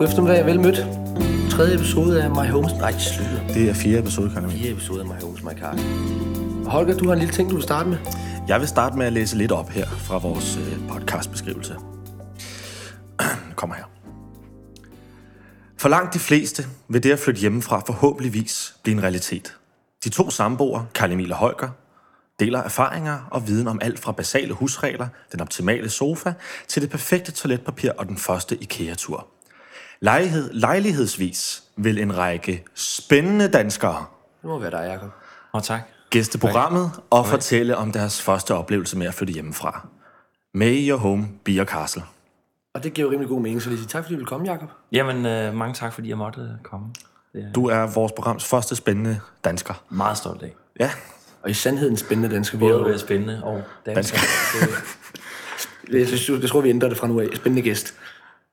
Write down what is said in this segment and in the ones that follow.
God eftermiddag, vel mødt. Tredje episode af My Homes... Nej, slutter. Det er fjerde episode, Karl Fire episode af My Homes, My Car. Holger, du har en lille ting, du vil starte med. Jeg vil starte med at læse lidt op her fra vores øh, podcastbeskrivelse. Kommer her. For langt de fleste vil det at flytte hjemmefra forhåbentligvis blive en realitet. De to samboere, Karl Emil og Holger, deler erfaringer og viden om alt fra basale husregler, den optimale sofa, til det perfekte toiletpapir og den første IKEA-tur. Lejlighed, lejlighedsvis vil en række spændende danskere Det må være dig, Jacob. Oh, tak. gæste programmet og fortælle om deres første oplevelse med at flytte hjemmefra. May your home be your castle. Og det giver jo rimelig god mening, så lige sige tak, fordi du vil komme, Jacob. Jamen, øh, mange tak, fordi jeg måtte øh, komme. Det er Du er vores programs første spændende dansker. meget stolt af. Ja, Og i sandheden spændende dansker. Vi er Både være spændende og dansk. jeg, synes, jeg tror, vi ændrer det fra nu af. Spændende gæst.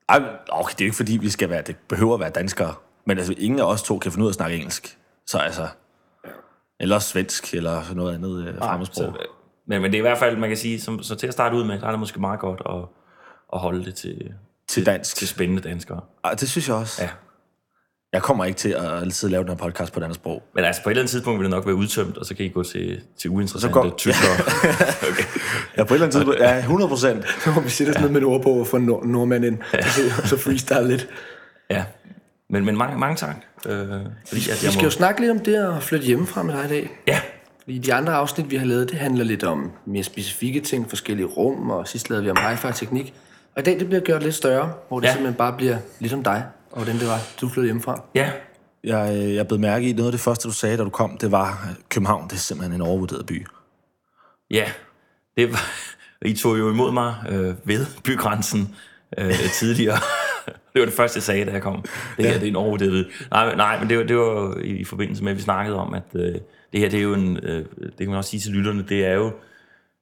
Ej, okay, det er jo ikke fordi, vi skal være, det behøver at være danskere. Men altså, ingen af os to kan finde ud af at snakke engelsk. Så altså, eller svensk, eller noget andet øh, fremmedsprog. Øh, men, men det er i hvert fald, man kan sige, som, så til at starte ud med, så er det måske meget godt at, at holde det til, Til dansk. til spændende danskere. Ej, det synes jeg også. Ja. Jeg kommer ikke til at og lave den her podcast på et andet sprog. Men altså, på et eller andet tidspunkt vil det nok være udtømt, og så kan I gå til, til uinteressante går- tyskere. okay. Ja, på et eller andet tidspunkt. Ja, 100 procent. Så må vi sætte os ned med en ord på en nord- nordmand ind. Så, så freestyle lidt. Ja. Men, men mange, mange tak. Øh, fordi at Vi jeg skal må... jo snakke lidt om det at flytte hjemmefra med dig i dag. Ja, Fordi de andre afsnit, vi har lavet, det handler lidt om mere specifikke ting, forskellige rum, og sidst lavede vi om hi-fi-teknik. Og i dag, det bliver gjort lidt større, hvor det ja. Ja. simpelthen bare bliver lidt om dig, og hvordan det var, du flyttede hjemmefra. ja. Jeg, øh, jeg blev mærke i, noget af det første, du sagde, da du kom, det var, at København, det er simpelthen en overvurderet by. Ja, det var, I tog jo imod mig øh, ved bygrænsen øh, tidligere. det var det første, jeg sagde, da jeg kom. Det her, det er en overvurderet. Nej, men- nej, men det var, det var jo i, i forbindelse med, at vi snakkede om, at øh, det her, det er jo en, øh, det kan man også sige til lytterne, det er jo,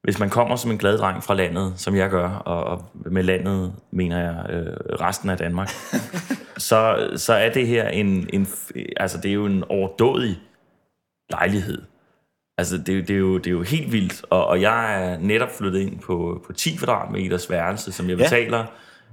hvis man kommer som en glad dreng fra landet, som jeg gør, og, og med landet mener jeg øh, resten af Danmark, så, så er det her en, en, altså det er jo en overdådig lejlighed. Altså, det, er jo- det, er jo, det er jo helt vildt, og, og jeg er netop flyttet ind på, på 10 kvadratmeters værelse, som jeg Ja. betaler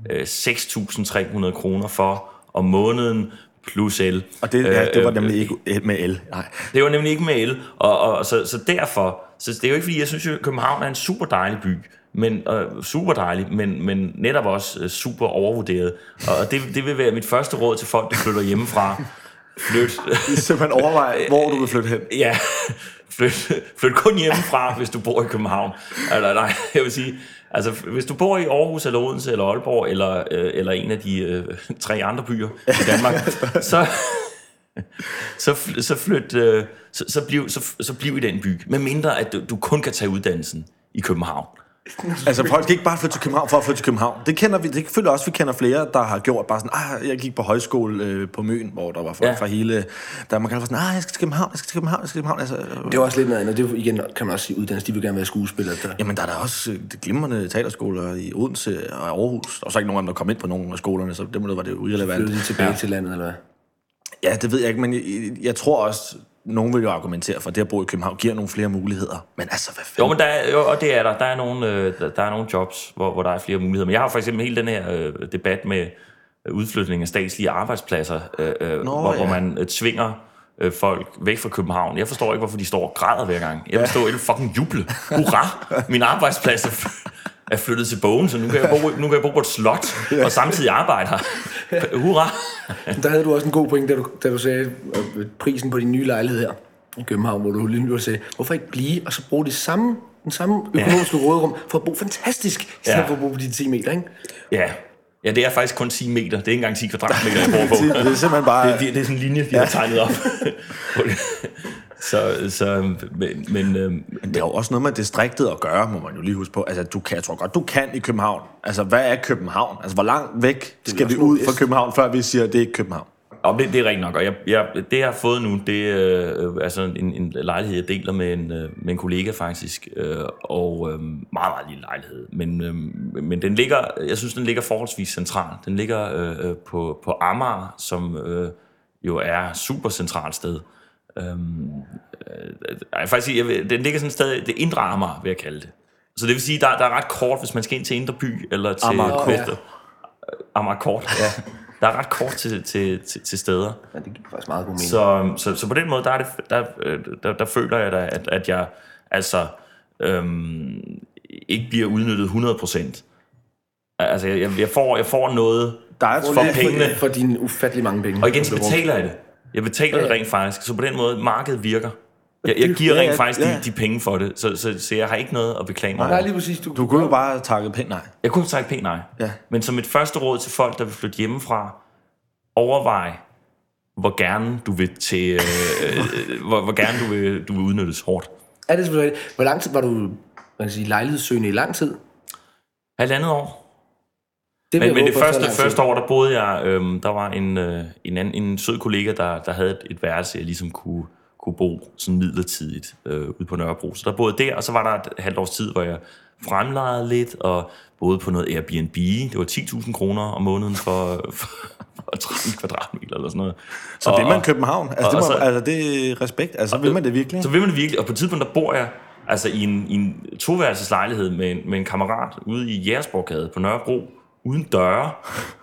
øh, 6.300 kroner for om måneden, plus el. Og det, ja, det var Øh, nemlig ikke med el. Nej. det var nemlig ikke med el, og, og så, så derfor, så det er jo ikke fordi, jeg synes, at København er en super dejlig by, men øh, super dejlig, men, men netop også øh, super overvurderet. Og det, det vil være mit første råd til folk, der flytter hjemmefra. Flyt, Simpelthen overvej, hvor du vil flytte hen. ja, flyt, flyt kun hjemmefra, hvis du bor i København. Eller nej, jeg vil sige, altså hvis du bor i Aarhus eller Odense eller Aalborg eller, øh, eller en af de øh, tre andre byer i Danmark, så, så, så flyt, øh, så, så, bliv, så, så bliv i den by. Med mindre, at du, du kun kan tage uddannelsen i København. Altså, folk skal ikke bare flytte til København for at flytte til København. Det kender vi. Det føler også, vi kender flere, der har gjort bare sådan, ah, jeg gik på højskole øh, på Møn, hvor der var folk ja. Fra hele... Der man kan sådan, ah, jeg skal til København, jeg skal til København, jeg skal til København. Altså, øh, Det var også lidt noget andet. Det var, igen, kan man også sige, uddannelse, de vil gerne være skuespillere. Der. Jamen, der er der også øh, det glimrende teaterskoler i Odense og Aarhus. Var så ikke nogen af dem, der kom ind på nogen af skolerne, så det må det var det irrelevant. Flyttede de tilbage ja. til landet, eller hvad? Ja, det ved jeg ikke, men jeg, jeg tror også, nogen vil jo argumentere for, at det at bo i København giver nogle flere muligheder. Men altså, hvad Jo, fanden? men der er, jo, og det er der. Der er nogle, øh, der, er nogle jobs, hvor, hvor der er flere muligheder. Men jeg har for eksempel hele den her øh, debat med udflytning af statslige arbejdspladser, øh, øh, Nå, hvor, ja. hvor ja. man øh, tvinger øh, folk væk fra København. Jeg forstår ikke, hvorfor de står og græder hver gang. Jeg forstår ikke fucking juble. Hurra! Min arbejdsplads er, er flyttet til bogen, så nu kan jeg bo, nu kan jeg bo på et slot og samtidig arbejde her. Hurra! Der havde du også en god point, da du, da du sagde øh, prisen på din nye lejlighed her i København, hvor du lige nu sagde, hvorfor ikke blive, og så bruge det samme, den samme økonomiske ja. råderum for at bo fantastisk, i stedet Ja. for at bo på de 10 meter, ikke? Ja. ja, det er faktisk kun 10 meter. Det er ikke engang 10 kvadratmeter, jeg bor på. Det, det er simpelthen bare... Det, det, det er sådan en linje, de ja. har tegnet op. så, så, men, men øh, Men det har jo også noget med distriktet at gøre, må man jo lige huske på. Altså, du kan, jeg tror godt, du kan i København. Altså, hvad er København? Altså, hvor langt væk skal vi ud fra. København, før vi siger, at det er ikke København? og det, det er rigtigt nok. Og jeg, jeg, det, jeg har fået nu, det er øh, altså en, en lejlighed, jeg deler med en, øh, med en kollega faktisk. Øh, og øh, meget, meget lille lejlighed. Men, øh, men den ligger, jeg synes, den ligger forholdsvis centralt. Den ligger øh, øh, på, på Amager, som øh, jo er super centralt sted. Øhm, øh, jeg faktisk sige, jeg vil, den ligger sådan et sted, det indre Amager, vil jeg kalde det. Så det vil sige, der, der er ret kort, hvis man skal ind til Indre By, eller til Amager Kort. Vester. Amager Kort, ja. der er ret kort til, til, til, til steder. Ja, det giver faktisk meget god mening. Så, så, så på den måde, der, er det, der, øh, der, der føler jeg da, at, at jeg altså øhm, ikke bliver udnyttet 100%. Altså, jeg, jeg, får, jeg får noget Der er for, pengene. for, for dine ufattelig mange penge. Og igen, så betaler jeg det. Jeg betaler det rent faktisk. Så på den måde, markedet virker. Jeg, jeg giver Ja, rent ja, faktisk ja. de, de penge for det. Så, så, så jeg har ikke noget at beklage mig Nej, over. lige præcis. Du, Du kunne jo bare takke pænt nej. Jeg kunne have sagt pænt nej. Ja. Men som et første råd til folk, der vil flytte hjemmefra, overvej, hvor gerne du vil til, øh, øh, hvor, hvor gerne du vil, du vil udnyttes hårdt. Er det selvfølgelig? Hvor lang tid var du man kan sige, lejlighedssøgende i lang tid? Halvandet år. Det Men, men det så første, første år, der boede jeg, øhm, der var en, øh, en, anden, en sød kollega, der, der havde et, et værelse, jeg ligesom kunne, kunne bo sådan midlertidigt øh, ude på Nørrebro. Så der boede jeg der, og så var der et halvt års tid, hvor jeg fremlejede lidt, og boede på noget Airbnb. Det var 10.000 kroner om måneden for, for, for 13 kvadratmeter eller sådan noget. Så og, vil man København. Altså, og- det, må, så- altså, det er respekt. Altså, vil man det virkelig? Så vil man det virkelig, og på et tidspunkt, der bor jeg altså i en, i en toværelseslejlighed med en, med en kammerat ude i Jægersborgade på Nørrebro, uden døre,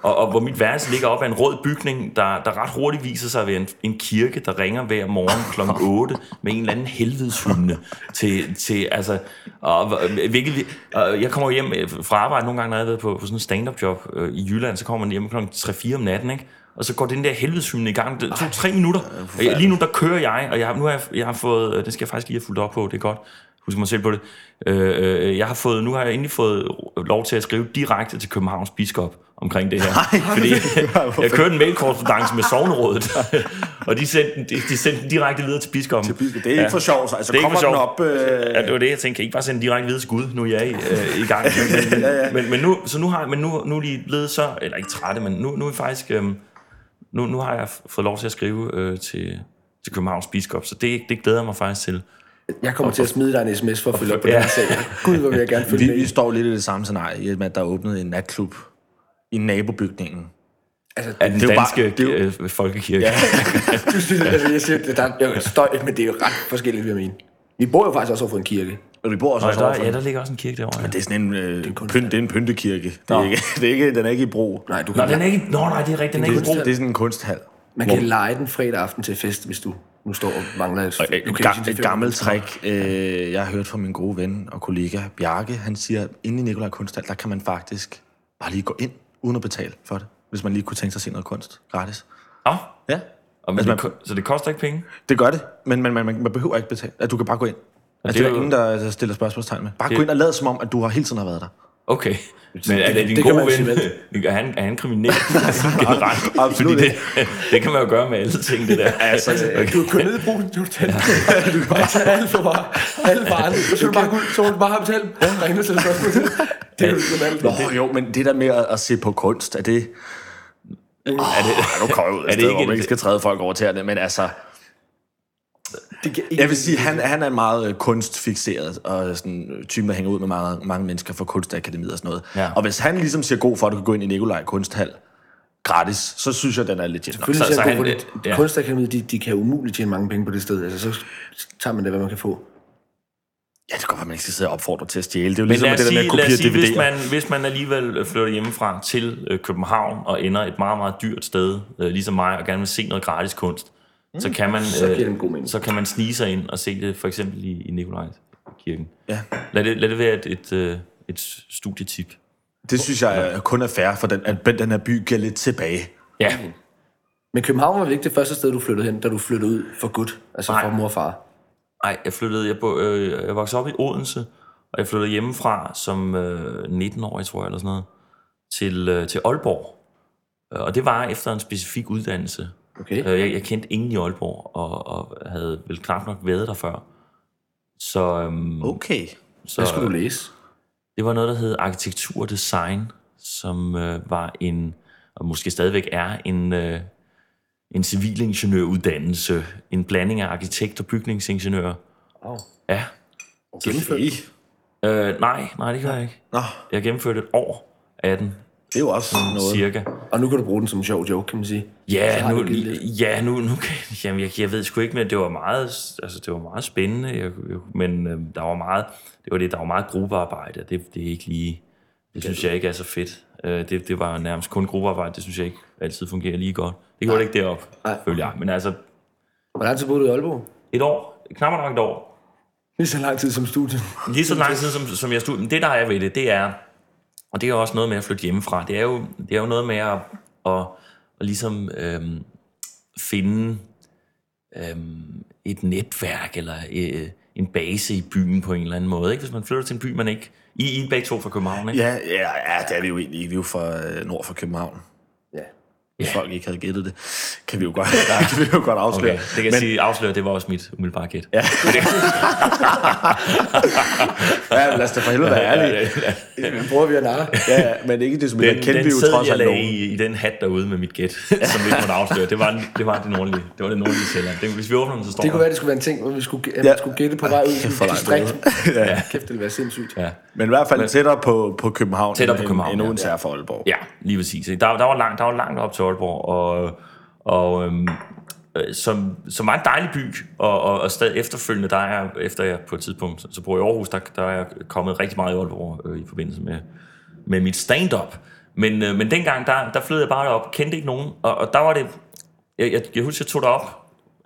og, og hvor mit værelse ligger op ad en rød bygning, der, der ret hurtigt viser sig ved en, en kirke, der ringer hver morgen kl. 8 med en eller anden helvedeshymne til, til altså, og, hvilket, vi- og jeg kommer hjem fra arbejde nogle gange, når jeg har været på, på sådan en stand-up job øh, i Jylland, så kommer man hjem kl. 3-4 om natten, ikke? Og så går den der helvedeshymne i gang. Det tog tre minutter. Jeg- Lige nu, der kører jeg, og jeg, nu har jeg, jeg har fået, øh, det skal jeg faktisk lige have fulgt op på, det er godt. Husk mig selv på det. Øh, øh, jeg har fået, nu har jeg endelig fået lov til at skrive direkte til Københavns biskop omkring det her. fordi jeg kørte en mailkorrespondance med sovnerådet, og de sendte, den- de, de sendte den direkte videre til biskoppen. Det er ikke for sjov, så altså, Det er ikke kommer for den op... Øh, Ja, det var det, jeg tænkte. Kan I ikke bare sende direkte videre til Gud? Nu er jeg i, øh, i gang. Men, men, men, men, nu, så nu har, men nu, nu er de blevet så, eller ikke trætte, men nu, nu er faktisk, øh, nu, nu har jeg fået lov til at skrive øh, til, til Københavns biskop, så det, det glæder jeg mig faktisk til. Jeg kommer til at smide dig en sms for at følge op på Ja. den her sag. Gud, hvor vil jeg gerne følge vi, med. vi står lidt i det samme scenarie, i at der er åbnet en natklub i nabobygningen. Altså, Af den Det er jo bare- danske det er jo- øh, folkekirke. Ja. du synes, altså, jeg siger, der er jo støj, men det er jo ret forskelligt, vil jeg mene. Vi bor jo faktisk også over for en kirke. Og vi bor også, Og også der, overfor ja, den. der ligger også en kirke derovre. Ja. Det er sådan en, øh, en pynt, det er en pyntekirke. Det er Nå. ikke, det er ikke, den er ikke i brug. Nej, du Nå, kan, den er ikke, nå, nej, det er rigtigt, den er ikke i brug. Det er sådan en kunsthal. Man kan lege den fredag aften til fest, hvis du nu står og mangler et, Et, ga- et fem gammelt trick, øh, jeg har hørt fra min gode ven og kollega Bjarke, han siger, at inde i Nikolaj Kunsthal, der kan man faktisk bare lige gå ind, uden at betale for det, hvis man lige kunne tænke sig at se noget kunst gratis. Nå, Ja, og Altså, det, ko- så det koster ikke penge? det gør det, men man, man, man, man behøver ikke betale. At du kan bare gå ind. Altså, det det er der jo- ingen, der, der stiller spørgsmålstegn med. Bare Det- gå ind og lad som om, at du har hele tiden har været der. Okay. Men er det din det gode ven? Er han, er han kriminel generelt? Absolut Fordi det, det kan man jo gøre med alle ting, det der. Altså, Altså, du kan ned i brugen, du kan Du kan bare tage alle for bare, alle varerne, og så du bare gå ud, så du bare have betalt. Er ingen, der stiller spørgsmål til. Det er jo alt. Nå, jo, men det der med at, at se på kunst, er det... Oh, er det, nu kommer jeg ud af er det sted, ikke hvor man en- ikke skal træde folk over tæerne, men altså... Det kan ikke, Jeg vil sige, han, han er meget øh, kunstfixeret, og sådan øh, typen, der hænger ud med mange, mange mennesker fra kunstakademiet og sådan noget. Ja. Og hvis han ligesom siger god for, at du kan gå ind i Nikolaj Kunsthal gratis, så synes jeg, den er legit nok. Selvfølgelig Så- så, han- det. ja. Kunstakademiet, de, de kan umuligt tjene mange penge på det sted. Altså, så tager man det, hvad man kan få. Ja, det kan godt være, man ikke skal sidde og opfordre til at stjæle. Det er jo Men ligesom det der med at lad os kopiere sige hvis, DVD'er. man, hvis man alligevel øh, flytter hjemmefra til øh, København og ender et meget, meget dyrt sted, øh, ligesom mig, og gerne vil se noget gratis kunst, mm. så, kan man, Så øh, en god mening. så kan man snige sig ind og se det for eksempel i, i Nikolajs kirken. Ja. Lad det, lad det være et, et, øh, et studietip. Det synes jeg er- kun er fair, for den, at den her by giver lidt tilbage. Ja, Men København var vel ikke det første sted, du flyttede hen, da du flyttede ud for godt? Altså Nej. fra mor og far? Nej, jeg flyttede, jeg, bo, øh, jeg voksede op i Odense, og jeg flyttede hjemmefra som øh, 19-årig, tror jeg, eller sådan noget, til, øh, til Aalborg. Og det var efter en specifik uddannelse. Okay. Øh, Jeg, jeg kendte ingen i Aalborg, og, og havde vel knap nok været der før. Så, øhm, Okay. så Hvad skulle du læse? det var noget, der hed arkitektur og design, som øh, var en, og måske stadigvæk er, en, øh, en civilingeniøruddannelse. En blanding af arkitekt og bygningsingeniør. Oh. Ja. Gennemført. Øh, nej, nej, det gør jeg ikke. Nå, Jeg gennemførte et år af den, det er jo også noget. cirka. Og nu kan du bruge den som en sjov joke, kan man sige. Ja, nu, ja, nu, nu kan, jamen, jeg, jeg ved sgu ikke, men det var meget, altså, det var meget spændende, jeg, jeg, men øh, der var meget, det var det, der var meget gruppearbejde, det, det er ikke lige, Det synes jeg ikke er så fedt. Øh, det, det var nærmest kun gruppearbejde. Det synes jeg ikke altid fungerer lige godt. Det gjorde det ikke deroppe, Nej. følger jeg. Men altså, Hvor lang tid boede du i Aalborg? et år, knap nok et år, Lige så lang tid som studie. Lige så lang tid, som, som jeg stod. Men det, der er ved det, det er, og det er også noget med at flytte hjemmefra, det er jo, det er jo noget med at, at, at ligesom øhm, finde øhm, et netværk, eller øh, en base i byen på en eller anden måde. Ikke? Hvis man flytter til en by, man ikke... I, I er begge to fra København, ikke? Ja, ja, ja, det er vi jo egentlig. Vi er jo fra øh, nord for København. Ja. Hvis ja. folk ikke havde gættet det, kan vi jo godt, der kan vi jo godt afsløre. Okay, det kan jeg Men- sige, afsløre, det var også mit umiddelbare gæt. Ja. ja, lad os da for helvede være ærlige. Men prøver vi at narre. Ja, ja, men ikke det som Den, kendte den vi jo trods jeg alt nogen. i, i den hat derude med mit gæt, som vi ikke måtte afsløre, det var, det var det nordlige. Det var det nordlige Sjælland. Det, hvis vi åbner den, så står Det kunne der. være, det skulle være en ting, hvor vi skulle, Ja. man skulle gætte på vej ud i distrikt. Ja. Kæft, det ville være sindssygt. Ja. Men i hvert fald tættere på, på København, Tættere på end- København, end ja. Odense er for Aalborg. Ja, lige præcis. Der, der, var langt, der var langt op til Aalborg, og, og øhm, øh, som, som var en dejlig by, og, og, og stadig efterfølgende, der er jeg, efter jeg på et tidspunkt, så bor jeg i Aarhus, der, der er jeg kommet rigtig meget i Aalborg øh, i forbindelse med, med mit stand-up. Men, øh, men dengang, der, der flød jeg bare op, kendte ikke nogen, og, og der var det, jeg, jeg, jeg husker, jeg tog derop,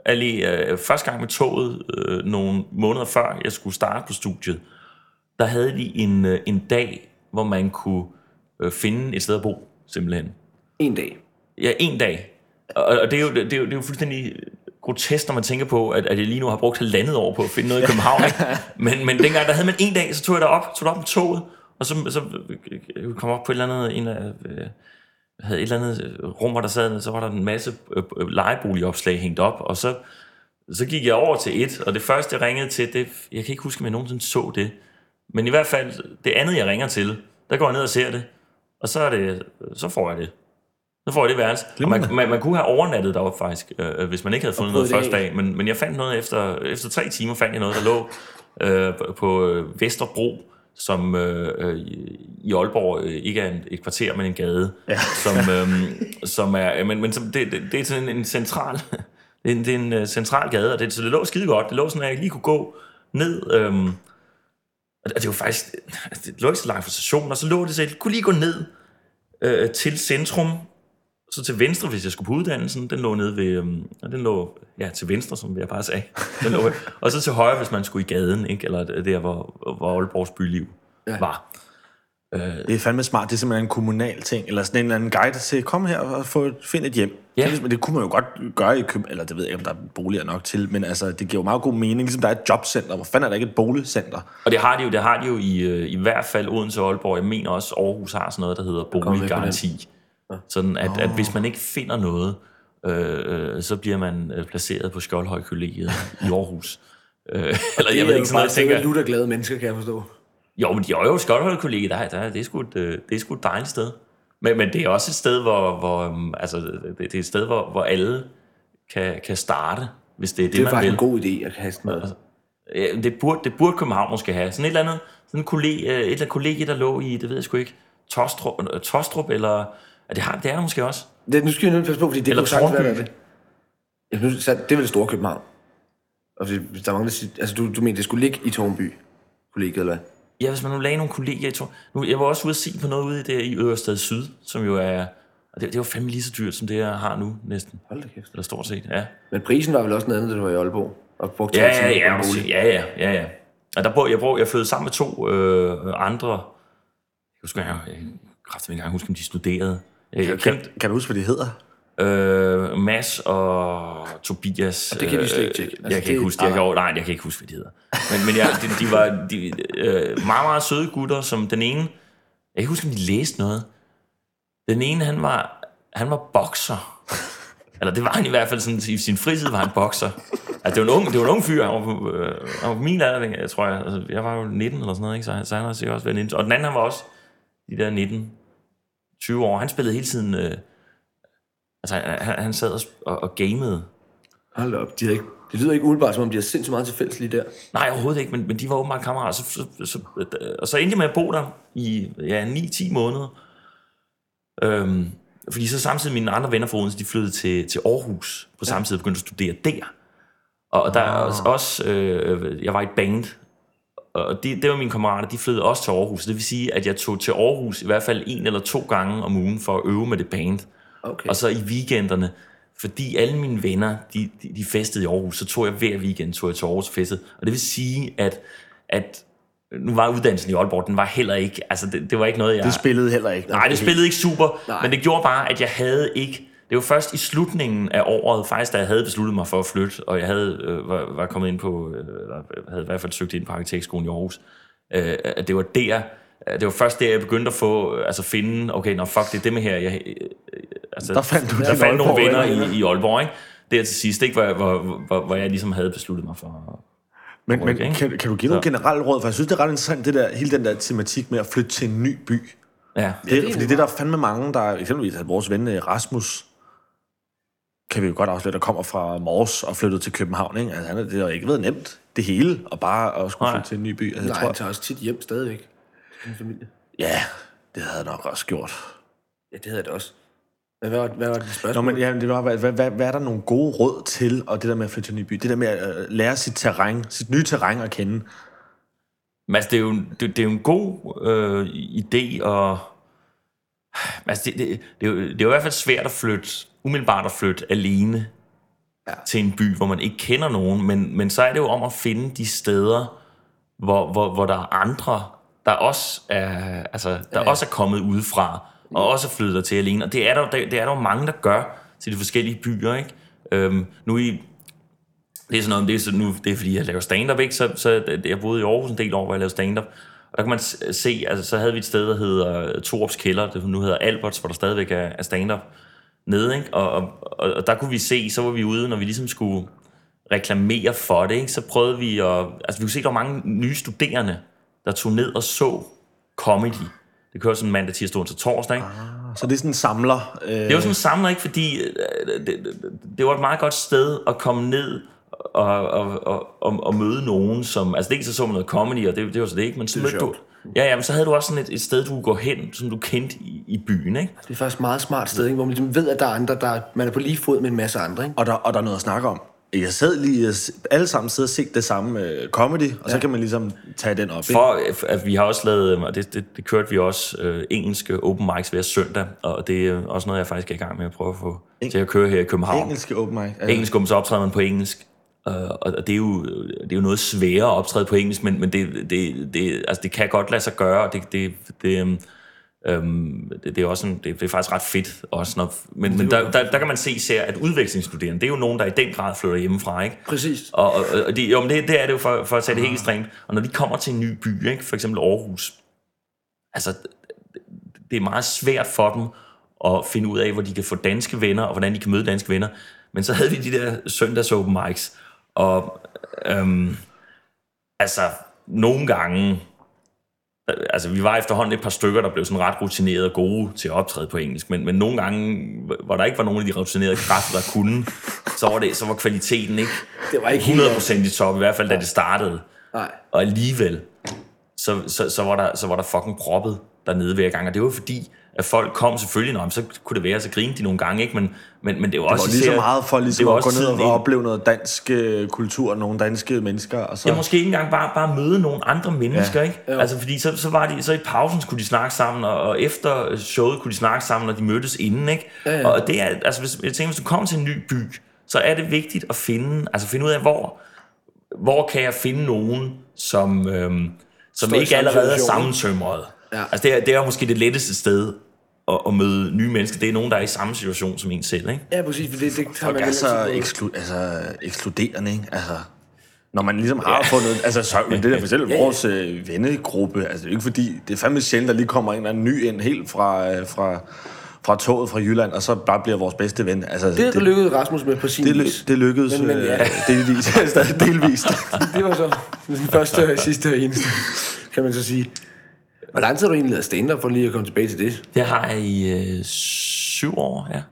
Ali, øh, første gang med toget, øh, nogle måneder før jeg skulle starte på studiet, der havde de en, øh, en dag, hvor man kunne øh, finde et sted at bo, simpelthen. En dag. Ja, en dag. Og, og det, er jo, det, er jo, det er jo fuldstændig grotesk, når man tænker på, at, at jeg lige nu har brugt halvandet år på at finde noget i København. Ikke? Men, men dengang, der havde man en dag, så tog jeg derop, tog derop med toget, og så, så øh, kom jeg op på et eller andet, en af, øh, havde et eller andet øh, rum, hvor der sad, så var der en masse øh, øh, lejeboligopslag hængt op, og så, så gik jeg over til et, og det første, jeg ringede til, det, jeg kan ikke huske, om jeg nogensinde så det, men i hvert fald, det andet, jeg ringer til, der går jeg ned og ser det, og så, er det, så får jeg det. Så får jeg det værelse. Og man, man, man kunne have overnattet deroppe faktisk, øh, hvis man ikke havde fundet noget første dag. Men, men jeg fandt noget efter, efter tre timer, fandt jeg noget, der lå øh, på- øh, Vesterbro, som øh, øh, i Aalborg øh, ikke er en, et kvarter, men en gade. Ja. Som, øh, som er, men, men som, det, det, det er sådan en, en central, det er en, det er en øh, central gade, og det, så det lå skide godt. Det lå sådan, at jeg lige kunne gå ned, øh, og det var faktisk, altså, det lå ikke så langt fra stationen, og så lå det så, jeg kunne lige gå ned øh, til centrum, så til venstre, hvis jeg skulle på uddannelsen, den lå nede ved, øhm, og den lå, ja, til venstre, som jeg bare sagde. Den lå, og så til højre, hvis man skulle i gaden, ikke? eller der, hvor, hvor Aalborgs byliv ja. var. Det er fandme smart. Det er simpelthen en kommunal ting, eller sådan en eller anden guide til, kom her og få, find et hjem. Ja. Så ligesom- det kunne man jo godt gøre i København, eller det ved jeg ikke, om der er boliger nok til, men altså, det giver jo meget god mening, ligesom der er et jobcenter. Hvor fanden er der ikke et boligcenter? Og det har de jo, det har de jo i, øh, i hvert fald Odense og Aalborg. Jeg mener også, Aarhus har sådan noget, der hedder boliggaranti. Sådan at, at hvis man ikke finder noget, øh, øh, så bliver man øh, placeret på Skjoldhøj Kollegiet i Aarhus. Øh, eller jeg ved ikke sådan noget, jeg tænker... Du er glade mennesker, kan jeg forstå. Jo, men jo, jo, Skjoldhøj Kollegiet, der, der, det, er sgu et, øh, det er sgu et dejligt sted. Men, men det er også et sted, hvor, hvor øhm, altså, det, det er et sted, hvor, hvor alle kan, kan starte, hvis det er det, Det er man faktisk vil. en god idé at have sådan noget. Ja, det, burde, det burde København måske have. Sådan et eller andet, sådan en kollega, et eller andet kollegie, der lå i, det ved jeg sgu ikke, Tostrup, øh, Tostrup eller... Det, har, det er der måske også. Det, nu skal vi nødt passe på, fordi det Eller kunne sagtens være, er det. Ja, nu, det er vel store København. Og der er siger, altså du, du mener, det skulle ligge i Tårnby, kollegiet, eller hvad? Ja, hvis man nu lagde nogle kollegier i Tor... Nu, jeg var også ude at se på noget ude i, det, i Ørested Syd, som jo er... Og det, det var fandme lige så dyrt, som det jeg har nu, næsten. Hold da kæft. Eller stort set, ja. Men prisen var vel også noget andet, da du var i Aalborg. Og brugte Ja, 12 ja, ja, ja, ja, ja, ja, ja. Og der bor, jeg, bor, jeg flyttede sammen med to øh, andre, jeg husker, jeg, jeg kræfter ikke engang huske, om de studerede. Jeg, jeg Kan, kendte kan du huske, hvad de hedder? Øh, Mads og Tobias. Og det kan vi slet ikke tjekke. Øh, Altså, jeg kan ikke det- huske, jeg, nej, nej, jeg kan ikke huske, hvad de hedder. Men, men jeg, de, de var de, øh, meget, meget søde gutter, som den ene, jeg kan ikke huske, om de læste noget. Den ene, han var, han var bokser. Eller det var han i hvert fald sådan, i sin fritid var han bokser. Altså, det var en ung, det var en ung fyr, han var på, øh, han var på min alder, jeg tror jeg. Altså, jeg var jo 19 eller sådan noget, ikke? Så, så han har sikkert også været 19. Og den anden, han var også de der 19, 20 år. Han spillede hele tiden... Øh, altså, han, han sad og, og, gamede. Hold op. De havde ikke, det lyder ikke umiddelbart, som om de har sindssygt meget til fælles lige der. Nej, overhovedet ikke, men, men de var åbenbart kammerater. Så, så, så, og så endte jeg med at bo der i ja, 9-10 måneder. Øhm, fordi så samtidig mine andre venner fra Odense, de flyttede til, til Aarhus på samme tid og begyndte at studere der. Og der er også, også øh, jeg var i et band, og det, det var mine kammerater, de flyttede også til Aarhus. Det vil sige, at jeg tog til Aarhus i hvert fald en eller to gange om ugen for at øve med det band. Okay. Og så i weekenderne, fordi alle mine venner, de, de, de festede i Aarhus, så tog jeg hver weekend tog jeg til Aarhus og festede. Og det vil sige, at, at nu var uddannelsen i Aalborg, den var heller ikke, altså det, det var ikke noget, jeg... Det spillede heller ikke. Nej, det spillede ikke super, Nej. Men det gjorde bare, at jeg havde ikke... Det var først i slutningen af året, faktisk da jeg havde besluttet mig for at flytte, og jeg havde, øh, var, var kommet ind på, øh, eller havde i hvert fald søgt ind på arkitektskolen i Aarhus, øh, at det var der, det var først der, jeg begyndte at få, øh, altså finde, okay, nå fuck, det er det med her, jeg, øh, altså, Der fandt du der fandt nogle venner i, i Aalborg, ikke? Der til sidst, ikke, hvor, hvor, hvor, hvor jeg ligesom havde besluttet mig for... Men, men ikke? kan, kan du give nogle generelle råd? For jeg synes, det er ret interessant, det der, hele den der tematik med at flytte til en ny by. Ja, Det, fordi det er der fandme mange, der eksempelvis at vores ven øh, Rasmus, kan vi jo godt afsløre, der kommer fra Mors og flyttede til København. Ikke? Altså, han, er- det har ikke været nemt, det hele, og bare at skulle Nej. flytte til en ny by. Altså, jeg Nej, tror, han tager også tit hjem stadigvæk. Min familie. ja, det havde jeg nok også gjort. Ja, det havde jeg da også. Hvad var, hvad var det Nå, spørgsmål? men ja, det var, hvad, hvad, hvad, hvad er der nogle gode råd til, og det der med at flytte til en ny by? Det der med at øh, lære sit terræn, sit nye terræn at kende. Men altså, det er jo, det, det er jo en god øh, idé, og altså, det, det, det, er jo, det er jo i hvert fald svært at flytte, umiddelbart at flytte alene Ja. til en by, hvor man ikke kender nogen, men, men så er det jo om at finde de steder, hvor, hvor, hvor der er andre, der også er, altså, der Ja, ja. ja. også er kommet udefra, og også er flyttet der til alene, og det er der, det, er der jo mange, der gør til de forskellige byer, ikke? Øhm, nu i, det er sådan noget, det er, så nu, det er fordi, jeg laver stand-up, ikke? Så, så jeg boede i Aarhus en del år, hvor jeg lavede stand-up. Og der kan man se, altså så havde vi et sted, der hedder Torups Kælder, det nu hedder Alberts, hvor der stadigvæk er, er stand-up nede, ikke? Og, og, og, og, der kunne vi se, så var vi ude, når vi ligesom skulle reklamere for det, ikke? Så prøvede vi at, altså vi kunne se, der var mange nye studerende, der tog ned og så comedy. Det kører sådan mandag, tirsdag, onsdag, torsdag, ikke? Så det er sådan en samler. Øh, Det var sådan en samler, ikke? Fordi øh, det, det, det var et meget godt sted at komme ned og, og, og, og, og møde nogen, som... Altså, det ikke så så man noget comedy, og det, det var så det ikke, men så er mødte du... Ja, ja, men så havde du også sådan et, et sted, du kunne gå hen, som du kendte i, i byen, ikke? Det er faktisk et meget smart sted, ikke? hvor man ligesom ved, at der er andre, der man er på lige fod med en masse andre. Ikke? og, der, og der er noget at snakke om. Jeg sad lige, alle sammen sidder og set det samme øh, comedy, og så kan man ligesom tage den op. Ikke? For at vi har også lavet, og det, det, det kørte vi også, øh, engelske open mics hver søndag, og det er også noget, jeg faktisk er i gang med at prøve at få til at køre her i København. Engelske open mic. Altså, engelsk så optræder man på engelsk. Øh, og det er, jo, det er jo noget sværere at optræde på engelsk, men, men det, det, det, altså det kan godt lade sig gøre, og det, det, det, øhm, det, det, er også en, det, det er faktisk ret fedt. Også når, men men der, der, der kan man se især, at udvekslingsstuderende, det er jo nogen, der i den grad flytter hjemmefra, ikke? Præcis. Og, og, og det, jo, men det, det er det jo for, for at tage det helt ekstremt. Og når de kommer til en ny by, ikke? for eksempel Aarhus, altså det er meget svært for dem at finde ud af, hvor de kan få danske venner, og hvordan de kan møde danske venner. Men så havde vi de der søndags open mics, og øhm, altså nogle gange, altså vi var efterhånden et par stykker, der blev sådan ret rutinerede og gode til at optræde på engelsk, men, men nogle gange, hvor der ikke var nogen af de rutinerede kræfter, der kunne, så var, det, så var kvaliteten ikke Det var ikke helt... 100% i top, i hvert fald da det startede. Nej. Og alligevel, så, så, så, var der, så var der fucking proppet dernede hver gang. Og det var fordi, at folk kom selvfølgelig, nå, så kunne det være, så grinede de nogle gange, ikke? Men, men, men det var det også var lige så meget for det ligesom var at gå ned og opleve noget dansk øh, kultur, nogle danske mennesker, og så... Ja, måske ikke engang bare, bare møde nogle andre mennesker, ja. ikke? Jo. Altså, fordi så, så, var de, så i pausen skulle de snakke sammen, og, og efter showet kunne de snakke sammen, når de mødtes inden, ikke? Ja, ja. Og det er, altså, hvis, jeg tænker, hvis du kommer til en ny by, så er det vigtigt at finde, altså finde ud af, hvor, hvor kan jeg finde nogen, som, øhm, som Står i ikke allerede er sammentømret. Ja. Altså, det er, det er måske det letteste sted at, at møde nye mennesker. Det er nogen, der er i samme situation som en selv, ikke? Ja, præcis, for det, det tager Folk man er så eksklu- altså, ekskluderende, ikke? Altså, når man ligesom har fundet... Altså, så, men det der for selv ja. vores øh, vennegruppe, altså det er ikke fordi... Det er fandme sjældent, der lige kommer en eller anden ny ind helt fra, øh, fra, fra toget fra Jylland, og så bare bliver vores bedste ven. Altså, Det, det lykkedes Rasmus med på sin det, vis. ly- det lykkedes Men- men ja. øh, delvis. Stadig delvist. Det var så den første og sidste og eneste, kan man så sige. Hvor lang tid har du egentlig lavet stand-up for lige at komme tilbage til det? Det har jeg i øh, syv år, ja.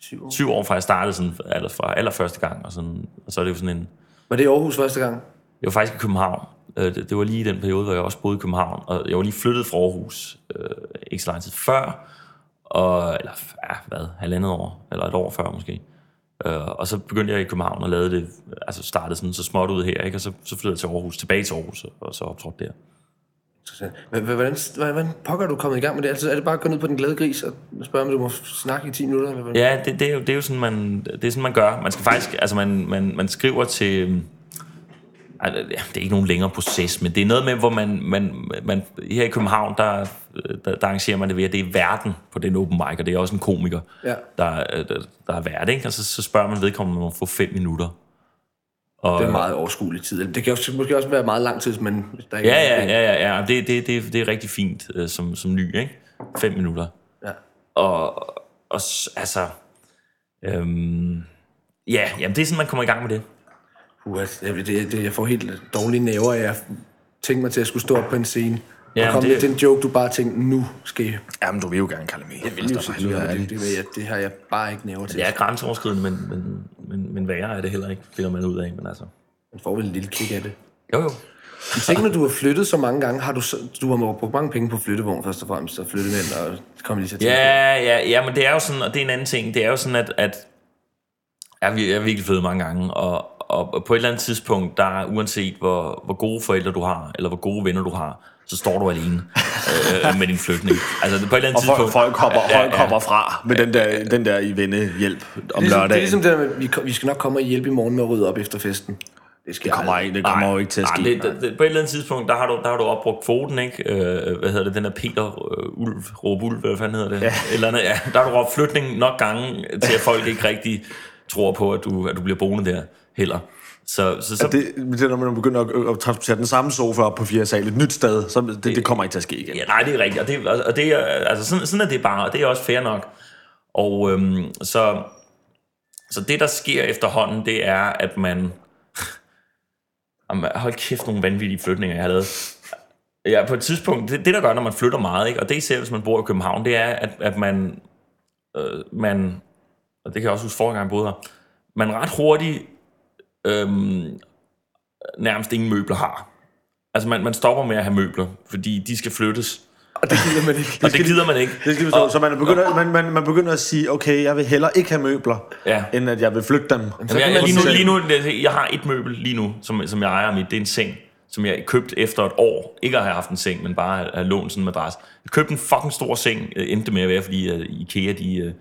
Syv år. Syv år fra jeg startede sådan, aller, fra allerførste gang, og, sådan, og så er det jo sådan en... Var det i Aarhus første gang? Jeg var faktisk i København. Øh, Det, det var lige i den periode, hvor jeg også boede i København, og jeg var lige flyttet fra Aarhus øh, ikke så lang tid før, og, eller ja, hvad, halvandet år, eller et år før måske. Øh, og så begyndte jeg i København og lavede det, altså startede sådan så småt ud her, ikke? og så, så flyttede jeg til Aarhus, tilbage til Aarhus, og så optrådte der. Så- Hvordan, hvordan, hvordan pokker er du kommet i gang med det? Altså, er det bare at gå ned på den glade gris og spørge, om du må snakke i 10 minutter? Eller hvad? Ja, det, det, er jo, det er jo sådan, man, det er sådan, man gør. Man skal faktisk, altså man, man, man skriver til, altså, det er ikke nogen længere proces, men det er noget med, hvor man, man, man her i København, der, der, der arrangerer man det ved, at det er verden på den open mic, og det er også en komiker, Ja. der, der, der er vært, ikke? Og så, så spørger man vedkommende, om man får fem minutter. Og, Det er meget overskuelig tid. Det kan jo måske også være meget lang tid, men hvis der ikke Ja, er- ja, ja, ja, ja. Det, det, det, det er rigtig fint øh, som, som ny, ikke? Fem minutter. ja. Og, og altså... Øhm, ja, jamen det er sådan, man kommer i gang med det. Uh, det, det, det, jeg får helt dårlige næver, af at tænke mig til at skulle stå op på en scene. Ja, og komme det- med den joke, du bare tænkte, nu skal I... Jamen, du vil jo gerne kalde mig. Jeg vil jo sige, det, det, det, det, det, har jeg bare ikke næver til. Det er grænseoverskridende, men, men, men, men værre er det heller ikke, finder man ud af. Men altså... Man får vel en lille kick af det. Jo, jo. Jeg tænker, når du har flyttet så mange gange, har du, så, du har brugt mange penge på flyttevogn først og fremmest, og flyttet ind, og kommer lige til at tænke. Ja, ja, ja, men det er jo sådan, og det er en anden ting, det er jo sådan, at, at jeg, jeg har virkelig flyttet mange gange, og, og på et eller andet tidspunkt, der uanset hvor, hvor gode forældre du har, eller hvor gode venner du har, så står du alene øh, med din flytning. Altså på et eller andet Og folk, tidspunkt... folk, hopper, Ja, folk ja. hopper fra med den der, den der i vennehjælp om Det er, ligesom, det er lørdagen. ligesom det der med, vi, vi skal nok komme og hjælpe i morgen med at rydde op efter festen. Det skal Det kommer, ikke, det kommer jo ikke til at ske. Nej, det, det, det, på et eller andet tidspunkt, der har du, der har du opbrugt kvoten, ikke? Øh, hvad hedder det? Den der Peter øh, Ulv, Råb Ulv, hvad fanden hedder det? Ja. Et eller andet, ja. Der har du råbt flytning nok gange, til at folk ikke rigtig tror på, at du, at du bliver boende der heller. Så, så, så det, det er, når man begynder at, at transportere den samme sofa op på fire sal et nyt sted, så det, det kommer ikke til at ske igen. Ja, nej, det er rigtigt. Og det, og det altså sådan, sådan er det bare, og det er også fair nok. Og øhm, så, så det, der sker efterhånden, det er, at man... Jamen, hold kæft, nogle vanvittige flytninger, jeg har lavet. Ja, på et tidspunkt, det, det der gør, når man flytter meget, ikke, og det er især, hvis man bor i København, det er, at, at man, øh, man, og det kan jeg også huske forrige gang, jeg boede her, man ret hurtigt øhm, nærmest ingen møbler har. Altså, man, man stopper med at have møbler, fordi de skal flyttes. Og det gider man ikke. Og det gider man ikke. Det skal forstå. Så man begynder, man, man, man begynder at sige, okay, jeg vil hellere ikke have møbler, Ja. end at jeg vil flytte dem. Jamen, jeg, jeg, lige nu, lige nu, jeg har et møbel lige nu, som, som jeg ejer mit. Det er en seng, som jeg købte efter et år. Ikke at have haft en seng, men bare at have lånt sådan en madras. Jeg købte en fucking stor seng. Øh, Endte med at være, fordi uh, Ikea, de uh,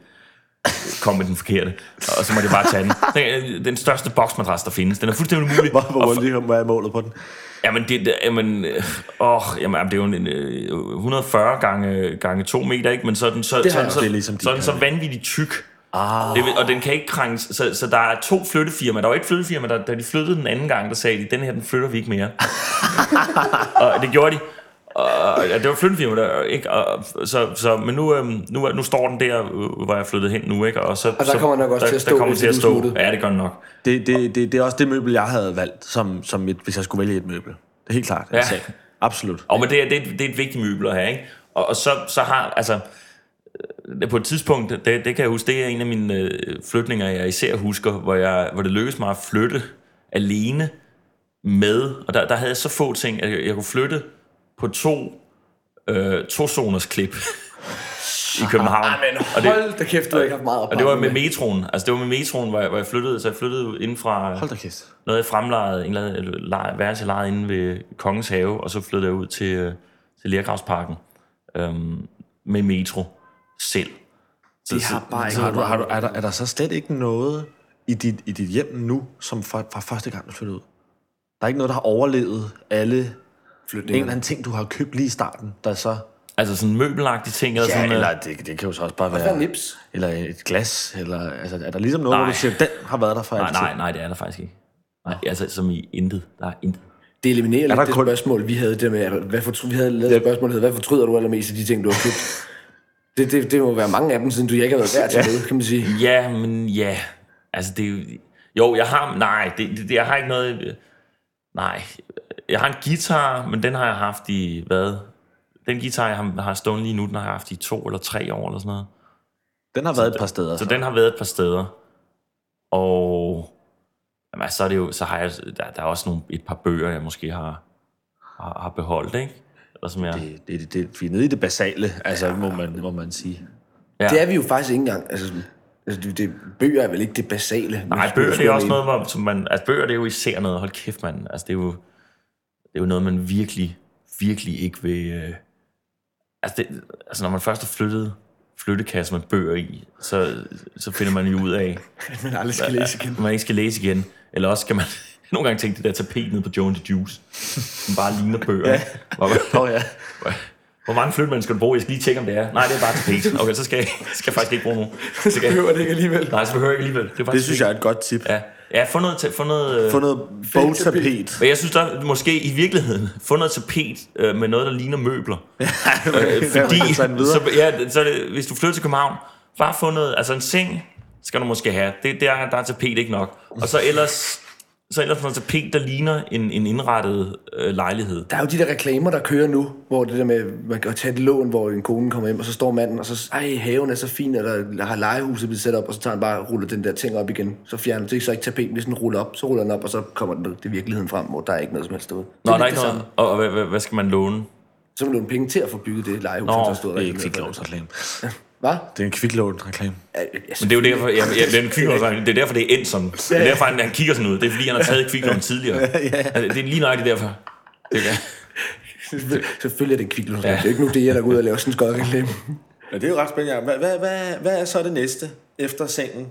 kom med den forkerte. Og så måtte jeg bare tage den. Den, største boksmadras, der findes. Den er fuldstændig umulig. Hvor, hvor, hvor, hvor er målet på den? Jamen, det, det, jamen, øh, åh, jamen, det er jo en, øh, 140 gange, gange 2 meter, ikke? Men så er den så, Det er ligesom så, de den så vanvittigt tyk. Ah. Det, og den kan ikke krænges. Så, så der er to flyttefirmaer. Der var et flyttefirma, der, da de flyttede den anden gang, der sagde de, den her, den flytter vi ikke mere. og det gjorde de. Og ja, det var flyttefirma, der, ikke? Og, så, så, men nu, øhm, nu, nu står den der, øh, hvor jeg flyttet hen nu, ikke? Og, så, Og der kommer nok også der, til at der stå, kommer hvis til at stå. smuttet. Ja, det gør den nok. Det, det, det, det er også det møbel, jeg havde valgt, som, som et, hvis jeg skulle vælge et møbel. Det er helt klart. Ja. Altså, absolut. Og men det, er, det, er, det er et vigtigt møbel at have, ikke? Og, og så, så har, altså, øh, på et tidspunkt, det, det kan jeg huske, det er en af mine øh, flytninger, jeg især husker, hvor, jeg, hvor det lykkedes mig at flytte alene med, og der, der havde jeg så få ting, at jeg, jeg kunne flytte på to, øh, to zoners klip i København. og det, Hold da kæft, du har ikke haft meget og det var med opvarmning. metroen, altså det var med metroen, hvor jeg, hvor jeg flyttede, så jeg flyttede inden fra Hold da kæft. noget jeg fremlejede, en eller anden lej- værelse jeg lejede inde ved Kongens Have, og så flyttede jeg ud til, øh, til Lergravsparken øhm, med metro selv. Så, De har bare ikke Så har du, har du, er, der, er der så slet ikke noget i dit, i dit hjem nu, som fra, fra første gang, du flyttede ud? Der er ikke noget, der har overlevet alle en flytninger. eller anden ting, du har købt lige i starten, der så... altså sådan møbelagtige ting. Eller Ja, sådan, øh, eller det, det kan jo så også bare Hvad være... nips? Eller et glas, eller... Altså, er der ligesom noget, hvor Nej. du siger, den har været der for nej, altid? nej, nej, det er der faktisk ikke. Nej, altså som i intet. Der er intet. Det eliminerer der lidt det kun- spørgsmål, vi havde. Det med, hvad fortry- vi havde lavet et spørgsmål, der hed, hvad fortryder du allermest af de ting, du har købt? Det, det, det må være mange af dem, siden du ikke har været der til møde, kan man sige. Ja, men ja. Altså det er jo... Jo, jeg har... Nej, det, det, jeg har ikke noget... Nej. Jeg har en guitar, men den har jeg haft i... Hvad? Den guitar, jeg har, har stående lige nu, den har jeg haft i to eller tre år eller sådan noget. Den har været et par steder. Så den har været et par steder. Og jamen, altså, så er det jo, så har jeg, der, der er også nogle, et par bøger, jeg måske har, har, har beholdt, ikke? Eller som jeg, Det, det, det, vi er nede i det basale, altså, må, man, må man sige. ja. Det er vi jo faktisk ikke engang. Altså, Altså, det, det, bøger er vel ikke det basale? Nej, bøger det er også noget, hvor, som man... Altså, bøger det er jo især noget, hold kæft, mand. Altså, det er jo, det er jo noget, man virkelig, virkelig ikke vil... Øh, altså, det, altså, når man først har flyttet flyttekasse med bøger i, så, så finder man jo ud af, At man aldrig skal læse igen. man ikke skal læse igen. Eller også skal man nogle gange tænke det der tapet nede på the Juice, som bare ligner bøger. ja. Hvor, Åh ja. hvor mange flyttemænd skal du bruge? Jeg skal lige tjekke, om det er. Nej, det er bare tapet. Okay, så skal jeg, skal jeg faktisk ikke bruge nogen. Så skal jeg, Behøver det ikke alligevel. nej, så behøver jeg ikke alligevel. Det, er Det synes jeg er et godt tip. Ja, ja få noget, ta- få noget, Få noget bogtapet. men jeg synes da måske i virkeligheden, få noget tapet øh, med noget, der ligner møbler. øh, fordi, så, ja, så det, hvis du flytter til København, bare få noget, altså en seng skal du måske have. Det, der, der er tapet ikke nok. Og så ellers, så ellers noget tapet, der ligner en, en indrettet øh, lejlighed. Der er jo de der reklamer, der kører nu, hvor det der med, man kan tage et lån, hvor en kone kommer hjem, og så står manden, og så, ej, haven er så fin, eller har legehuset blevet sat op, og så tager han bare og ruller den der ting op igen. Så fjerner det så ikke tapeten, hvis den ruller op, så ruller den op, og så kommer den det virkeligheden frem, hvor der er ikke noget som helst derude. Nå, der er ikke noget. Og, og hvad, hvad, hvad skal man låne? Så må du låne penge til at få bygget det legehus, Nå, som der stod der. Det er ikke kviklånsreklame. Hvad? Det er en kviklånsreklame. Men det er jo derfor, ja, ja, det, er en kviklån, det er derfor, det er endt sådan. Det er derfor, han, han kigger sådan ud. Det er fordi, han har taget kviklån tidligere. Altså, det er lige nøjagtigt derfor. Det er, Selvfølgelig er det en kviklån. Ja. Det er ikke nu det, der går ud og laver sådan en skodreklame. Ja, det er jo ret spændende. Hvad, hvad, hvad, hvad er så det næste efter sengen?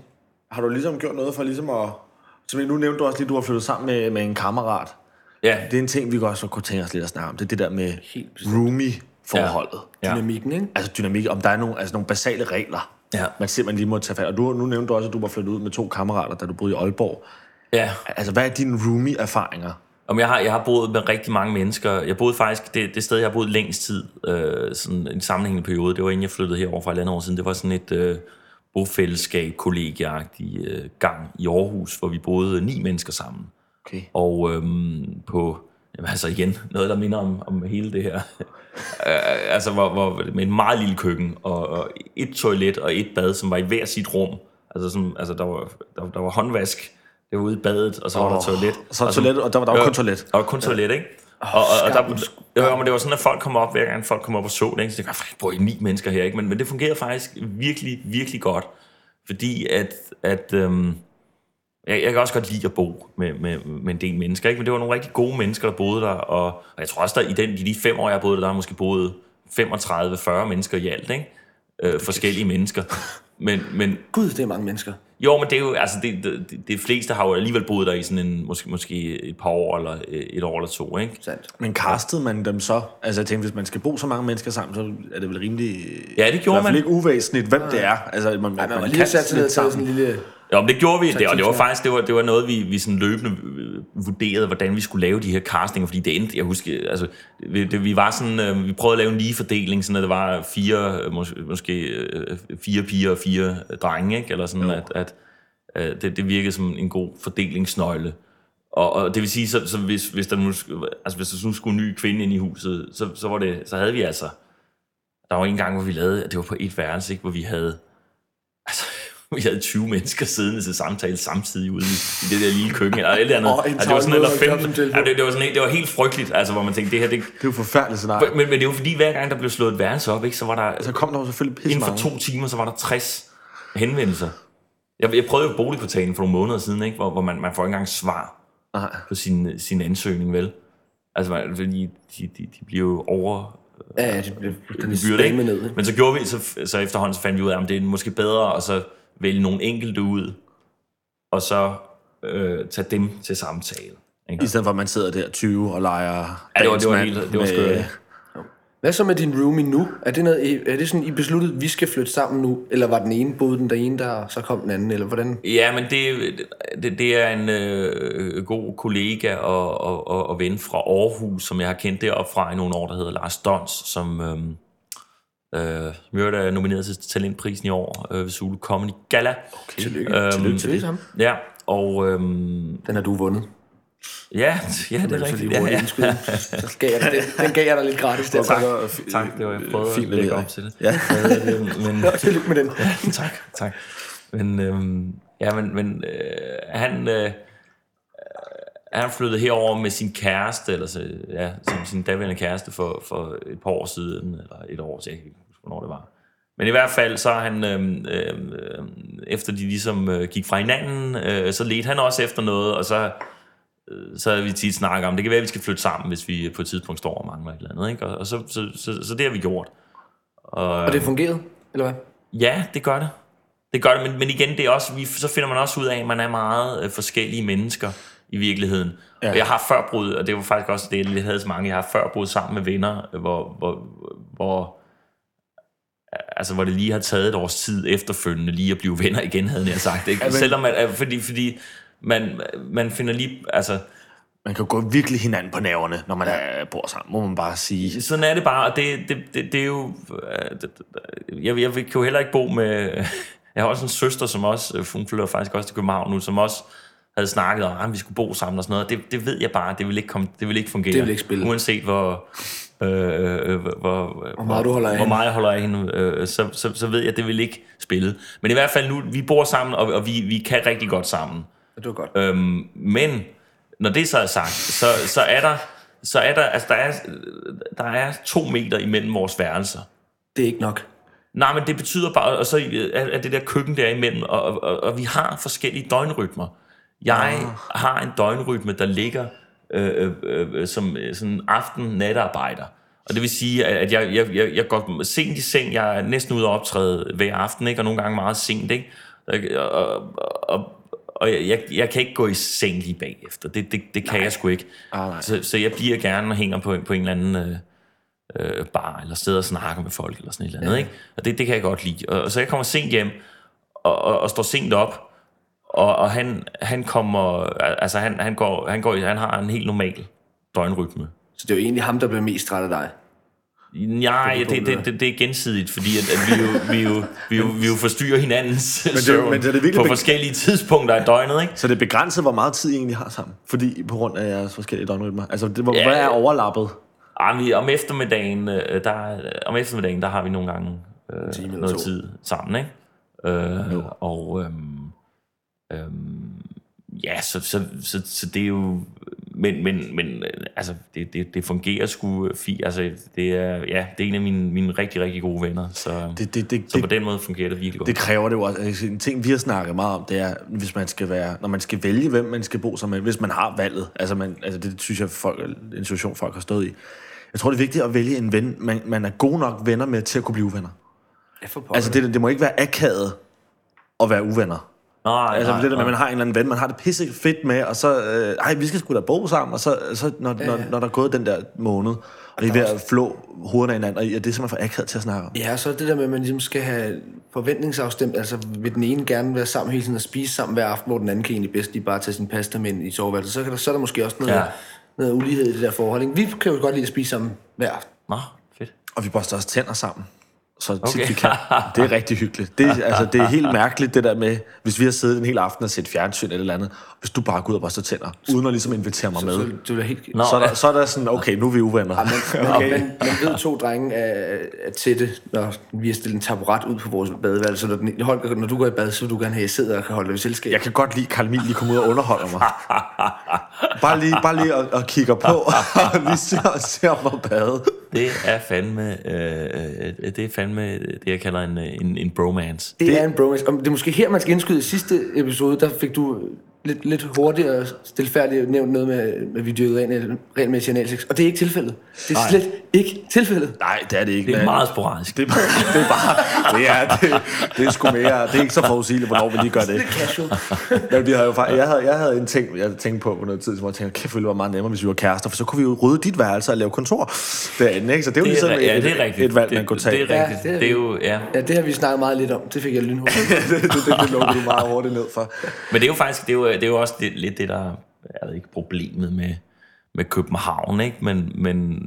Har du ligesom gjort noget for ligesom at... Som nu nævnte du også lige, du har flyttet sammen med, med en kammerat. ja, Det er en ting, vi godt så kunne tænke os lidt at snakke om. Det er det der med Helt roomie-forholdet. Ja. ja. Dynamikken, ikke? Altså dynamik, om der er nogle, altså nogle basale regler, Ja. man simpelthen lige må tage fat. Og du, nu nævnte du også, at du var flyttet ud med to kammerater, da du boede i Aalborg. ja. Altså, hvad er dine roomie-erfaringer? Om jeg har, jeg har boet med rigtig mange mennesker. Jeg boede faktisk, det, det sted, jeg har boet længst tid, øh, sådan en sammenhængende periode, det var inden jeg flyttede herover for et andet år siden. Det var sådan et øh, bofællesskab, kollegiagtig øh, gang i Aarhus, hvor vi boede ni mennesker sammen. Okay. Og øhm, på, jamen altså igen, noget der minder om, om hele det her. Øh, altså hvor, hvor, med en meget lille køkken, og, og et toilet og et bad, som var i hver sit rum. Altså, som, altså der, var, der, der var håndvask, det var ude i badet, og så var der toilet. så toilet, og der var- der var kun toilet. Der var kun toilet, ikke? Og, og, og der, jo, men det var sådan, at folk kom op, hver gang folk kom op og så det, ikke? så det var, bor I ni mennesker her, ikke? Men, men det fungerede faktisk virkelig, virkelig godt, fordi at, at øhm, jeg, jeg kan også godt lide at bo med, med, med en del mennesker, ikke? men det var nogle rigtig gode mennesker, der boede der, og, og jeg tror også, der i den, i de fem år, jeg boede der, der har måske boet 35-40 mennesker i alt, ikke? Øh, forskellige mennesker. Men, men Gud, det er mange mennesker. jo, men det er jo, altså, det, det, det fleste har jo alligevel boet der i sådan en, måske, måske et par år, eller et år eller to, ikke? Sandt. Men castede man dem så? Altså, jeg tænkte, hvis man skal bo så mange mennesker sammen, så er det vel rimelig... Ja, det I gjorde hvert fald man. ikke uvæsentligt, hvem det er. Altså, man, man, Ej, man man lige kan sat sig ned og lidt taget sådan sammen. en lille... Jo, men det gjorde vi, det, og det var faktisk det var, det var noget, vi, vi sådan løbende øh, vurderede, hvordan vi skulle lave de her castinger, fordi det endte, jeg husker, altså, vi, det, vi var sådan, øh, vi prøvede at lave en lige fordeling, sådan at der var fire, øh, mås, måske øh, fire piger og fire drenge, ikke? eller sådan, at, at øh, det, det virkede som en god fordelingsnøgle. Og, og det vil sige, så, så hvis, hvis, der nu, altså hvis der nu skulle en ny kvinde ind i huset, så, så, var det, så havde vi altså, der var en gang, hvor vi lavede, at det var på et værelse, ikke, hvor vi havde, altså, vi havde 20 mennesker siddende til samtale samtidig ude i, i det der lille køkken, eller et eller andet. Altså, det var sådan, eller der kom til. ja, det, det, var sådan, det var helt frygteligt, altså, hvor man tænkte, det her, det, Det er jo forfærdeligt scenarie. men, men det var fordi, hver gang der blev slået et værelse op, ikke, så var der, Så kom der jo selvfølgelig pisse inden for to timer, så var der 60 henvendelser. Jeg, jeg prøvede jo boligportalen for nogle måneder siden, ikke, hvor, hvor man, man får ikke engang svar Nej. på sin, sin ansøgning, vel? Altså, man, fordi de, de, de bliver jo over Ja, ja, det blev fuldstændig ned. ikke? Men så gjorde vi, så, så efterhånden så fandt vi ud af, at det er måske bedre at så vælge nogle enkelte ud, og så øh, tage dem til samtale. Ikke? I stedet for, at man sidder der 20 og leger Ja, det var, det var, helt, det var med- skørt. Hvad så med din roomie nu? Er det, noget, er det sådan, I besluttet, at vi skal flytte sammen nu? Eller var den ene, boede den der ene der, så kom den anden? Eller hvordan? Ja, men det, det, det er en øh, god kollega og, og, og, og ven fra Aarhus, som jeg har kendt deroppe fra i nogle år, der hedder Lars Dons, som øh, øh, som øvrigt er nomineret til Talentprisen i år øh, ved Zulu Comedy Gala. Okay. Tillykke. Øhm, Tillykke til det sammen. Ja, og øh, Den har du vundet. ja, ja, det er rigtigt. Ja, ja. Så gav jeg dig, den, den gav jeg dig lidt gratis der. Tak, tak, det var jeg prøvede Fint at lægge op til det. Ja. Øh, men, Nå, tillykke med den. tak, tak. Men, øhm, ja, men, men øh, han, øh, han flyttede herover med sin kæreste, eller så, ja, sin, sin daværende kæreste for, for et par år siden, eller et år, så jeg kan hvornår det var. Men i hvert fald, så han, øh, øh, efter de ligesom øh, gik fra hinanden, øh, så ledte han også efter noget, og så, øh, så har vi tit snakket om, det kan være, at vi skal flytte sammen, hvis vi på et tidspunkt står og mangler et eller andet. Ikke? Og, og så, så, så, så, det har vi gjort. Og, Og det fungerede, eller hvad? Ja, det gør det. Det gør det, men, men igen, det er også, vi, så finder man også ud af, at man er meget øh, forskellige mennesker i virkeligheden. Ja. Og jeg har før brud, og det var faktisk også det, jeg havde så mange, jeg har før brud sammen med venner, hvor, hvor, hvor, altså, hvor det lige har taget et års tid efterfølgende lige at blive venner igen, havde jeg sagt. Ikke? Ja, men- Selvom man, øh, fordi, fordi man, man finder lige, altså, Man kan gå virkelig hinanden på nerverne, når man er, bor sammen, må man bare sige. sådan er det bare, og det, det, det, det er jo... øh, Jeg, jeg kan jo heller ikke bo med... Jeg har også en søster, som også... øh, Hun flytter faktisk også til København nu, som også havde snakket om, at vi skulle bo sammen og sådan noget. Det, det ved jeg bare, det vil ikke, komme, det vil ikke fungere. Det vil ikke spille. Uanset hvor... Øh, øh, hvor, hvor, meget du holder af Hvor meget jeg holder af hende, øh, så, så, så ved jeg, at det vil ikke spille. Men i hvert fald nu, vi bor sammen, og, og vi, vi kan rigtig godt sammen. Det var godt. Øhm, men når det så er sagt, så, så er der, så er der, altså der er, der er to meter imellem vores værelser. Det er ikke nok. Nej, men det betyder bare, og så er er det der køkken der imellem, og, og, og vi har forskellige døgnrytmer. Jeg har en døgnrytme, der ligger øh, øh, øh, som øh, sådan aften-natarbejder. Og det vil sige, at jeg, jeg, jeg, jeg går sent i seng, jeg er næsten ude at optræde hver aften, ikke? og nogle gange meget sent. Ikke? Og, og, og, og jeg, jeg, jeg kan ikke gå i seng lige bagefter. Det, det, det kan jeg sgu ikke. Ah, nej. så, så jeg bliver gerne og hænger på, på en eller anden øh, øh, bar, eller sted og snakker med folk, eller sådan et eller andet. Ja. Ikke? Og det, det kan jeg godt lide. Og, og så jeg kommer sent hjem, og, og, og står sent op, og, og han, han kommer, altså han, han, går, han, går, han har en helt normal døgnrytme. Så det er jo egentlig ham, der bliver mest træt af dig. Nej, Det er det, det, det, det er gensidigt, fordi at, at vi, jo, vi, jo, vi, jo, vi jo forstyrrer hinandens det- søvn men det er på forskellige tidspunkter af døgnet, ikke? Så det er begrænset, hvor meget tid I egentlig har sammen, fordi på grund af jeres forskellige døgnrytmer. Altså, det, hvor, Ja. hvad er overlappet? Ah, vi, om eftermiddagen, øh, der, om eftermiddagen, der har vi nogle gange øh, noget to. tid sammen, ikke? Øh, og øhm, øhm, ja, så, så, så, så det er jo... Men, men, men øh, altså, det, det, det fungerer sgu fint. Altså, det er, ja, det er en af mine, mine rigtig, rigtig gode venner. Så, Det, det, det, så på det, den måde fungerer det virkelig godt. det kræver det jo også. Altså, en ting, vi har snakket meget om, det er, hvis man skal være, når man skal vælge, hvem man skal bo sammen med, hvis man har valget. Altså, man, altså det synes jeg, folk, er en situation, folk har stået i. Jeg tror, det er vigtigt at vælge en ven, man, man er god nok venner med til at kunne blive venner. Altså, det, det må ikke være akavet at være uvenner. Nej, Altså nej, det der med, at man har en eller anden ven, man har det pisse fedt med, og så, øh, ej, vi skal sgu da bo sammen, og så, så når, når, når der er gået den der måned, og I er ved at flå hovederne af hinanden, og det er simpelthen for akavet til at snakke om. Ja, så er det der med, at man ligesom skal have forventningsafstemt, altså vil den ene gerne være sammen hele tiden og spise sammen hver aften, hvor den anden kan egentlig bedst lige bare tage sin pasta med ind i soveværelset. Så, kan der, så er der måske også noget, ja. noget ulighed i det der forhold. Ikke? Vi kan jo godt lide at spise sammen hver aften. Nå, fedt. Og vi børster også tænder sammen. Så tit Okay. vi kan. Det er rigtig hyggeligt. Det, er- altså, det er helt mærkeligt, det der med, hvis vi har siddet en hel aften og set fjernsyn eller, eller andet, hvis du bare går ud og børster tænder, uden at ligesom invitere mig med, Så, det er helt... Nå, så er, der, så er der sådan, okay, nu er vi uvenner. Men, okay. men, man ved, to drenge er, er tætte, når vi har stillet en taburet ud på vores badeværelse. Så når, den, Holger, når du går i bad, så vil du gerne have, at jeg sidder og kan holde dig i selskab. Jeg kan godt lide, at Karl Emil lige kommer ud og underholder mig. Bare lige, bare lige og, og kigger på, og lige ser, ser mig bade. Det er fandme, øh, øh, det er fandme det, jeg kalder en, øh, en, en bromance. Det, det er en bromance. Og det er måske her, man skal indskyde i sidste episode, der fik du lidt, lidt hurtigere og stilfærdigt nævnt noget med, med vi dyrkede ren, regelmæssig analsex. Og det er ikke tilfældet. Det er Nej. slet ikke tilfældet. Nej, det er det ikke. Det er men- meget sporadisk. Det er, bare- det er bare, det er, det, det er sgu mere, det er ikke så forudsigeligt, hvornår vi lige gør det. Det er casual. Men vi havde jo jeg, havde, jeg havde en ting, jeg tænkte på på noget tid, som jeg tænkte, kæft, det ville være meget nemmere, hvis vi var kærester, for så kunne vi jo rydde dit værelse og lave kontor derinde, ikke? Så det er jo Det ligesom er, ja, et, det er rigtigt. et valg, det, man kunne tage. Det er rigtigt. Ja, det er- det er jo, ja. Ja, det har vi snakket meget lidt om. Det fik jeg lynhurtigt. det, det, det, det lukkede du meget hurtigt ned for. Men det er jo faktisk, det er jo, det er jo også det, lidt det, der er ikke problemet med, med København, ikke? Men, men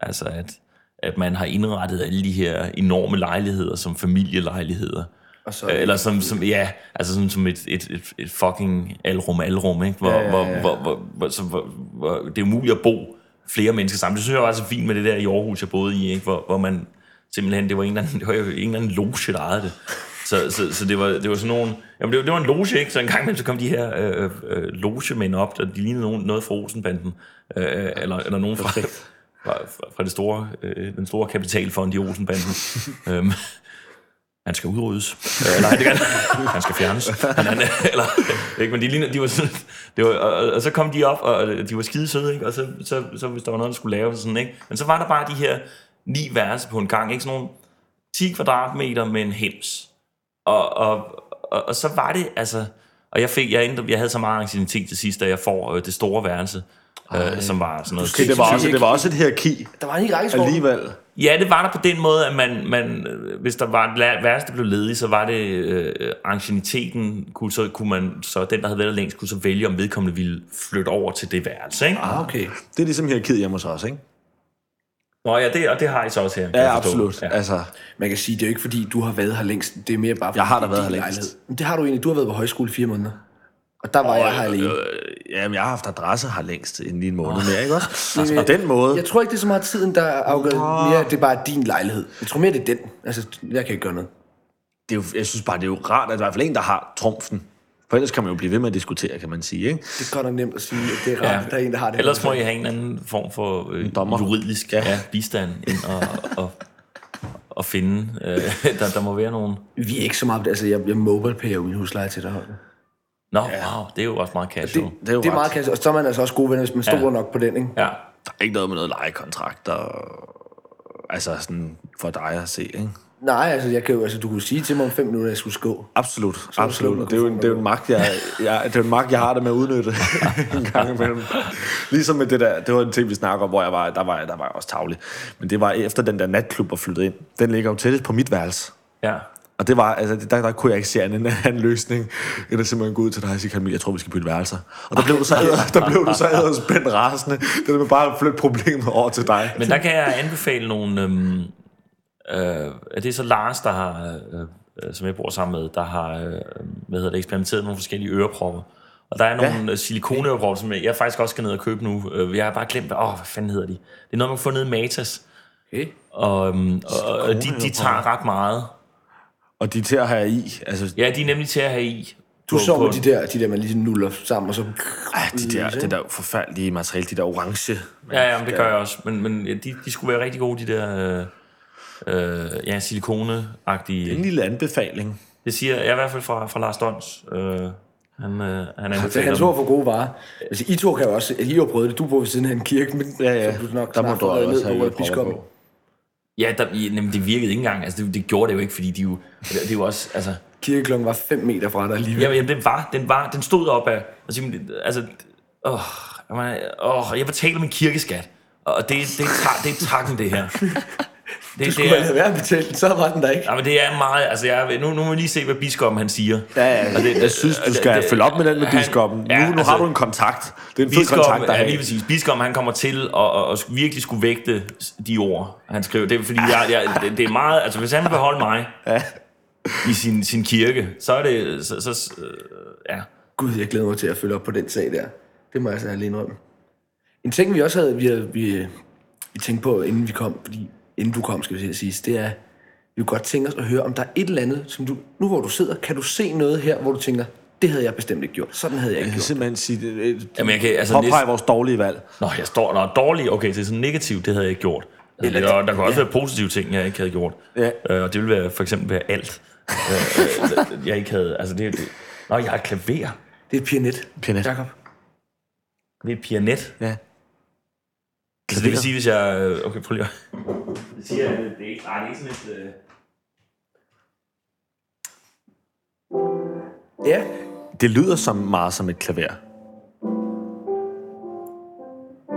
altså, at, at man har indrettet alle de her enorme lejligheder som familielejligheder. Og så- Eller som, som ja, altså sådan som et, et, et, et fucking alrum alrum, ikke? Hvor, Ja, ja, ja. Hvor, hvor, hvor, hvor, så, hvor, hvor, det er umuligt at bo flere mennesker sammen. Det synes jeg var så fint med det der i Aarhus, jeg boede i, ikke? Hvor, hvor man simpelthen, det var en eller anden, det var en eller anden loge, der ejede det. Så, så, så det, var, det var sådan nogle... Jamen, det var, det var en loge, ikke? Så en gang imellem, så kom de her øh, øh, logemænd op, der de lignede nogen, noget fra Olsenbanden. Øh, eller, eller nogen fra, fra, fra det store, øh, den store kapitalfond i Olsenbanden. øhm, han skal udryddes. øh, nej, det kan han skal fjernes. Men han, eller, ikke, men de, ligner, de var sådan, det var, og, og, så kom de op, og de var skide søde, ikke? og så, så, så hvis der var noget, der skulle laves, sådan, ikke? men så var der bare de her ni værelser på en gang, ikke sådan nogle 10 kvadratmeter med en hems. Og, og, og, og så var det, altså, og jeg fik, jeg, endte, jeg havde så meget ancienitet til sidst, da jeg får øh, det store værelse, øh, som var sådan noget... Okay, det, var også, det var også et hierarki Der var en i rækkeskov. alligevel. Ja, det var der på den måde, at man, man hvis der var et værelse, der blev ledig, så var det øh, ancieniteten, kunne, så kunne man, så den, der havde været der længst, kunne så vælge, om vedkommende ville flytte over til det værelse, ikke? Ah, okay. Det er ligesom hierarkiet hjemme hos os, ikke? Nå ja, det, og det har I så også her. Ja, absolut. Ja. Altså, Man kan sige, det er jo ikke fordi, du har været her længst. Det er mere bare fordi, Jeg har da det været din her længst. lejlighed. Men det har du egentlig. Du har været på højskole i fire måneder. Og der var jeg her alene. øh, jamen, jeg har haft adresse her længst inden lige en måned mere, ikke også? Altså, på den måde. Jeg tror ikke, det er så meget tiden, der afgør mere, at det er bare din lejlighed. Jeg tror mere, det er den. Altså, jeg kan ikke gøre noget. det er jo, jeg synes bare, det er jo rart, at der er i hvert fald en, der har trumfen. For ellers kan man jo blive ved med at diskutere, kan man sige, ikke? Det er godt nok nemt at sige, at det er rart, Ja. ja. der er en, der har det. Ellers må I have en anden form for øh, dommer. juridisk Ja. ja. Ja, bistand ind og, og, og finde. Øh, der, der må være nogen... Vi er ikke så meget... Altså, jeg, jeg mobile min husleje til dig. Nå, wow, det er jo også meget casual. Det, Det er jo det er meget kasse. Og så er man altså også gode venner, hvis man stoler Ja. nok på den, ikke? Ja, Der er ikke noget med noget lejekontrakter, altså sådan for dig at se, ikke? Nej, altså, jeg kan jo, altså, du kunne sige til mig om fem minutter, at jeg skulle gå. Absolut, der absolut. Og det er jo, en- det er jo en magt, jeg, jeg, det er jo en magt, jeg har det med at udnytte en gang imellem. Ligesom med det der, det var en ting, vi snakker om, hvor jeg var, der var, der var jeg også tavlig. Men det var efter den der natklub var flyttet ind. Den ligger jo tættest på mit værelse. ja. Og det var, altså, der, der kunne jeg ikke se andet end en anden løsning, end at simpelthen gå ud til dig og sige, Camille, jeg tror, vi skal bytte værelser. Og der blev du så, der blev du så spændt rasende. Det med bare at flytte problemet over til dig. Men der kan jeg anbefale nogle... Øhm, øh, det er så Lars, der har, øh, øh, som jeg bor sammen med, der har øh, hvad hedder det, eksperimenteret med nogle forskellige ørepropper. Og der er nogle ja. silikoneørepropper, som jeg, jeg faktisk også skal ned og købe nu. Øh, Jeg har bare glemt, åh, hvad fanden hedder de? Det er noget, man kan få ned i Matas. Okay. Og, øhm, og, og de, de tager ret meget. Og de er til at have i. Altså, Ja, de er nemlig til at have i. Du så med de der, de der, man lige nuller sammen, og så... ej, de der, det der forfærdelige materiale, de der orange. Ja, ja, men det gør jeg også. Men, men ja, de, de skulle være rigtig gode, de der øh, øh, ja, silikone-agtige. En lille anbefaling. Det siger jeg i hvert fald fra, fra Lars Dons. Øh, han, øh, han Det er dem. ord for gode varer. Altså, I to kan jo også... I har prøvet det. Du bor ved siden af en kirke, men Ja, ja. så du nok Der må du også have på ørepropper biskoppen. Ja, der, ja, jamen, det virkede ikke engang. Altså, det, det gjorde det jo ikke, fordi de jo... Det, det er jo også... Altså, Kirkeklokken var 5 meter fra dig alligevel. jamen, jamen, den, var, den, var, den stod op af... Altså, det- altså åh, jeg, var, åh, jeg betaler min kirkeskat. Og det, det, ta- det er takken, det her. Det, Du skulle have lavet være at betale den, så var den der ikke. Ja, men det er meget... Altså, jeg, nu, nu må vi lige se, hvad biskoppen han siger. Ja, ja, Og det- jeg synes, du det- skal det- følge op med den med han- biskoppen. ja, nu, nu altså- har du en kontakt. Det er en fed kontakt, der ja, er. lige præcis. Biskoppen, han kommer til at, at, at virkelig skulle vægte de ord, han skriver. Det er fordi, jeg, jeg, det, det er meget... Altså, hvis han vil beholde mig i sin, sin kirke, så er det... Så, så, øh, ja. Gud, jeg glæder mig til at følge op på den sag der. Det må jeg altså have lige indrømme. En ting, vi også havde, vi, havde, vi, vi tænkte på, inden vi kom, fordi, inden du kom, skal vi sige, det er, vi kunne godt tænke os at høre, om der er et eller andet, som du, nu hvor du sidder, kan du se noget her, hvor du tænker, det havde jeg bestemt ikke gjort. Sådan havde jeg Jeg ikke kan gjort. simpelthen sige, det, Jamen, jeg kan, altså, påpege næste, vores dårlige valg. Nå, jeg står... Nå, dårligt. Okay, det er sådan negativt, det havde jeg ikke gjort. Eller, der, der kan også være positive ting, jeg ikke havde gjort. Ja. Øh, og det ville være, for eksempel være alt. øh, jeg ikke havde... Altså, det, det, Nå, jeg har et klaver. Det er et pianet. Pianet. Jakob. Det er et pianet. Ja. Altså, det vil sige, hvis jeg... øh, Okay, prøv lige at... Det siger, at det er ikke... Nej, det er ikke sådan et... Øh... Ja, Det lyder som meget som et klaver.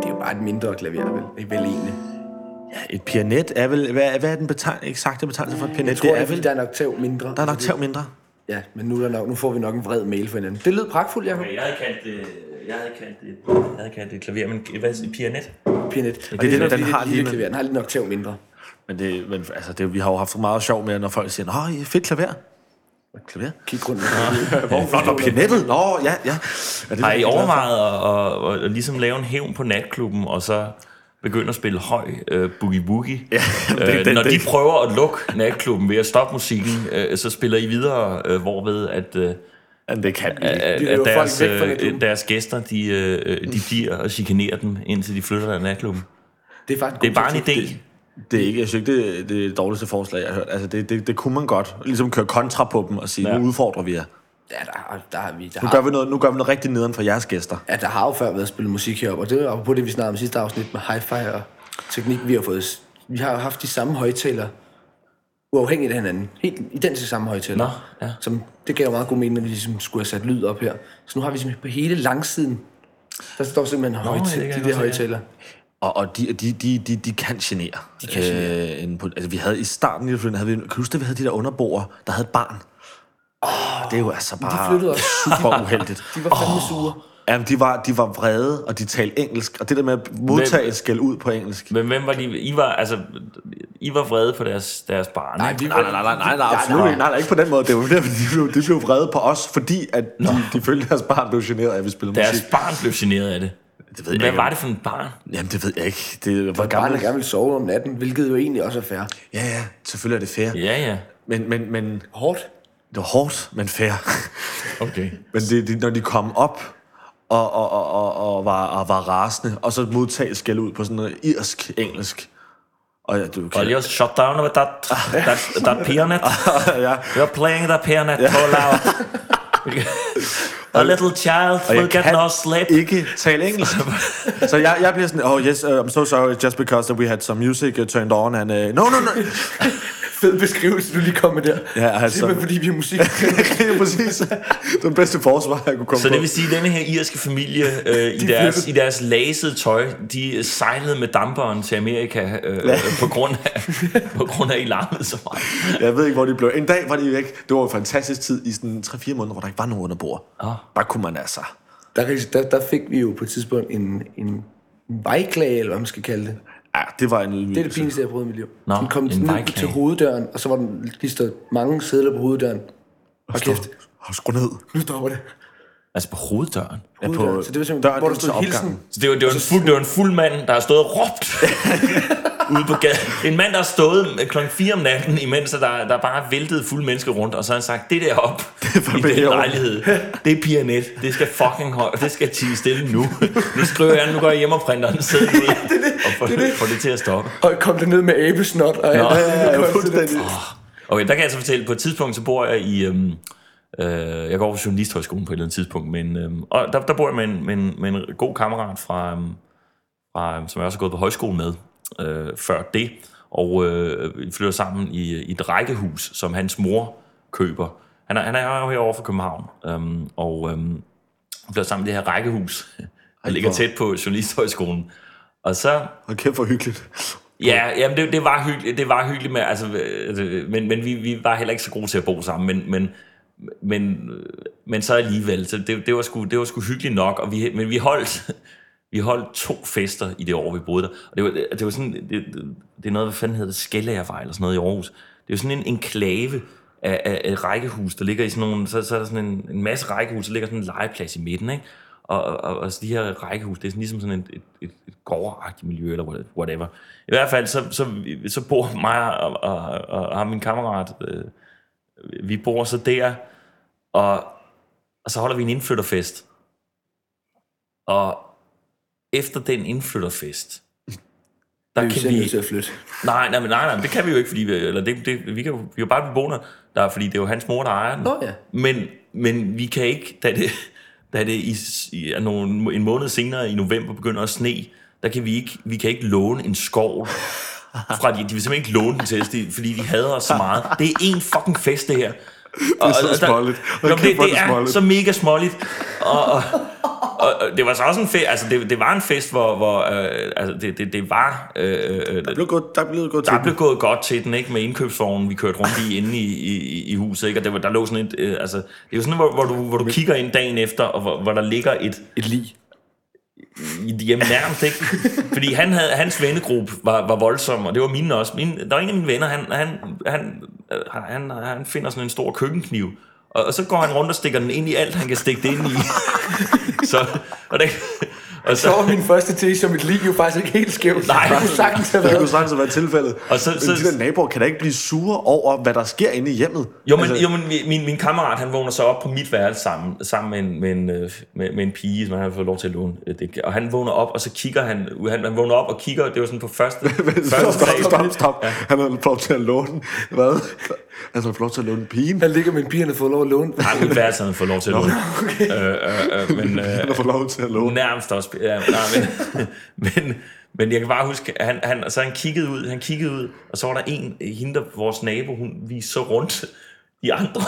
det er jo bare et mindre klaver, vel? Det er vel egentlig. Et pianet er vel... Hvad, hvad er den betegn, eksakte betegnelse for et pianet? Jeg tror, det er vel... der er en oktav mindre. Der er nok tav mindre. Ja, men nu, er der nok, nu får vi nok en vred mail for hinanden. Det lød pragtfuldt, Jacob. Okay, jeg havde kaldt det... Jeg havde kaldt det... Jeg havde kaldt det et klaver, men hvad er det? Pianet? Pianet. Det, er nok den lige har lige klaver. Den har lige en oktav mindre. Men, det, men altså, det, vi har jo haft så meget sjov med, når folk siger, er fedt klaver. Klaver? Kig rundt. Nå, nå, pianettet. Nå, ja, ja. ja det Har er I overvejet at, at, at, at ligesom lave en hævn på natklubben, og så begynde at spille høj øh, boogie-woogie? Ja, det- øh, når det- de prøver at lukke natklubben ved at stoppe musikken, øh, så spiller I videre, øh, hvorved at... Øh, Men det kan vi ikke. at, De at deres, folk væk fra øh, deres gæster, de, øh, de bliver og chikanerer dem, indtil de flytter af natklubben. Det er faktisk Det er bare en idé. Det er ikke, jeg synes ikke, det, er- det er det dårligste forslag, jeg har hørt. Altså, det, det, det kunne man godt. Ligesom køre kontra på dem og sige, ja. Nu udfordrer vi jer. Ja, der, har- der, har vi, der, Nu har, gør vi noget, nu gør vi noget rigtig nederen for jeres gæster. ja, der har jo før været spillet musik heroppe, og det er på det, vi snakkede om sidste afsnit med hi-fi og teknik, vi har fået. Vi har haft de samme højtalere, uafhængigt af hinanden. Helt identiske samme højtalere. Nå, ja. Som, det gav jo meget god mening, at vi ligesom skulle have sat lyd op her. Så nu har vi simpelthen på hele langsiden, der står simpelthen ja, højt, det kan jeg de der se, højtalere. Og, og de, de, de, de, de kan genere. De kan genere. Øh, en, altså, vi havde i starten, i havde vi, kan du huske, at vi havde de der underboer, der havde et barn? Oh, det er jo altså bare flyttede også. super uheldigt. De var fandme sure. Jamen, de var, de var vrede, og de talte engelsk. Og det der med at modtage et skæld ud på engelsk. Men hvem var de? I var, altså, I var vrede på deres, deres barn. Nej, vi Nej, nej, nej, nej, nej, nej, absolut ikke. Nej, nej, ikke på den måde. Det var derfor, de blev, de blev vrede på os, fordi at de, de følte, at deres barn blev generet af, at vi spillede Deres musik. barn blev generet af det. Det ved jeg Hvad ikke. var det for en barn? Jamen, det ved jeg ikke. Det var Barnet gammelt. gerne ville sove om natten, hvilket jo egentlig også er fair. Ja, ja, selvfølgelig er det fair. Ja, ja. Men, men, men Hårdt. det var hårdt, men fair. Okay. Men det, det, når de kom op og, og, og, og, og, var, og var rasende, og så modtage skæld ud på sådan noget irsk engelsk. Og ja, du Well, kan... just shut down with that, that, that pianet. ja, You're playing the pianet so loud. A little child will get no sleep. ikke tale engelsk. så jeg, jeg bliver sådan, oh yes, uh, I'm so sorry, just because that we had some music uh, turned on, and uh, no, no, no. Fed beskrivelse, du lige kom med der. Ja, altså- Simpelthen fordi vi har musik. det er præcis det var den bedste forsvar, jeg kunne komme Så på. det vil sige, at denne her irske familie øh, i, De deres, i deres lasede tøj, de sejlede med damperen til Amerika øh, ja. på, grund af, på grund af, at I larmede så meget. Jeg ved ikke, hvor de blev. En dag var de væk. Det var en fantastisk tid i sådan 3-4 måneder, hvor der ikke var nogen under bord. Ah. Der kunne man altså... Der, der, der fik vi jo på et tidspunkt en, en vejklage, eller hvad man skal kalde det. Ja, det var en Det er det ydmygelse. pinligste, jeg har prøvet i mit liv. Nå, den kom ned til hoveddøren, og så var den lige stået mange sædler på hoveddøren. Og kæft, Og skru ned. nu stopper det. Altså på hoveddøren. Ja, Hoveddøren. Så det var simpelthen, døren hvor der stod hilsen. Så det var, det var, en, fuld, det var en fuld mand, der har stået og råbt ude på gaden. En mand, der har stået klokken 4 om natten, imens der, der bare væltede fulde mennesker rundt, og så har han sagt, det der op i den lejlighed, det er pianet, det skal fucking højt, det skal tige stille nu. Nu skriver jeg, nu går jeg hjem og printer den sæd ud, og får det, får det til at stoppe. Og kom det ned med abesnot. Og Nå. alt. Ja, ja, fuldstændig. Okay, der kan jeg så fortælle, på et tidspunkt, så bor jeg i... Øhm, øh, jeg går på journalisthøjskolen på et eller andet tidspunkt, men, øhm, og der, der bor jeg med en, med, en, med en god kammerat, fra, øhm, fra, øhm, som jeg også har gået på højskole med øh, før det, og øh, vi flytter sammen i, i et rækkehus, som hans mor køber. Han er, han er jo herovre fra København, øhm, og øhm, flytter sammen i det her rækkehus, der ligger tæt på journalisthøjskolen. Og så Og kæft for hyggeligt. Ja, jamen det, det, var hyggeligt, det var hyggeligt med, altså, øh, men, men vi, vi var heller ikke så gode til at bo sammen, men, men, men, øh, men så alligevel, så det, det, var sgu, det var sgu hyggeligt nok, og vi, men vi holdt, vi holdt to fester i det år, vi boede der, og det var, det var sådan, det, det, det er noget, hvad fanden hedder det, Skellærvej eller sådan noget i Aarhus, det er jo sådan en enklave af, af, af rækkehus, der ligger i sådan nogle, så, så er der sådan en, en masse rækkehus, der ligger sådan en legeplads i midten, ikke? Og, og, og, og så de her rækkehus, det er sådan ligesom sådan et, et, et, et gårdagtigt miljø, eller whatever. I hvert fald, så, så, så bor mig og, og, og, og min kammerat, øh, vi bor så der, og, og så holder vi en indflytterfest. Og efter den indflytterfest, der Det er vi kan vi... til at flytte. Nej, nej, nej, nej, det kan vi jo ikke, fordi vi, eller det, det, vi, kan, jo- vi jo bare blive boende der, fordi det er jo hans mor, der ejer den. Nå ja. Men, men vi kan ikke, da det, da det i, i, er nogle, en måned senere i november begynder at sne, der kan vi ikke, vi kan ikke låne en skov fra de, de vil simpelthen ikke låne den til os, fordi de hader os så meget. Det er en fucking fest, det her. Og, så og der- småligt. Hold Nå, kæft, det, hvor er det det er småligt. så mega småligt. Og, og, og, det var så også en fest, altså det, det var en fest, hvor, hvor øh, altså det, det, det var, øh, øh, Der blev gået, der blev gået til der den. blev gået godt til den, ikke? Med indkøbsvognen, vi kørte rundt i inde i, i, i huset, ikke? Og det var, der lå sådan et, øh, altså, det er jo sådan, hvor, hvor, du, hvor du kigger ind dagen efter, og hvor, hvor der ligger et, Et lig. Jamen nærmest ikke. Fordi han havde, hans vennegruppe var, var voldsom, og det var mine også. Mine, der var en af mine venner, han, han, han, øh, han, han finder sådan en stor køkkenkniv, og, og så går han rundt og stikker den ind i alt, han kan stikke det ind i. så, og, det, Og Så var min første tese om mit liv jo faktisk ikke helt skævt. Nej. det kunne sagtens have Det kunne været. sagtens have været tilfældet. Og så- Men så- de der naboer kan da ikke blive sure over, hvad der sker inde i hjemmet. Jo, men, jo, men min, min kammerat, han vågner så op på mit værelse sammen, sammen med, en, med, en, øh, med, med en pige, som han har fået lov til at låne. øh, Det, og han vågner op, og så kigger han, han, han vågner op og kigger, det var sådan på første, Stop, første stop, sal. stop, stop. Han har fået lov til at låne. Hvad? Han har fået lov til at låne pigen. Han ligger med en pige, han har fået lov at låne. Nej, mit værelse har han fået lov til at låne. Øh, øh, øh, men, øh, Han har fået lov til at låne. Nærmest også. Ja, nej, men, men, men jeg kan bare huske, han, han, så han kiggede ud, han kiggede ud, og så var der en, hende der, vores nabo, hun viste så rundt de andre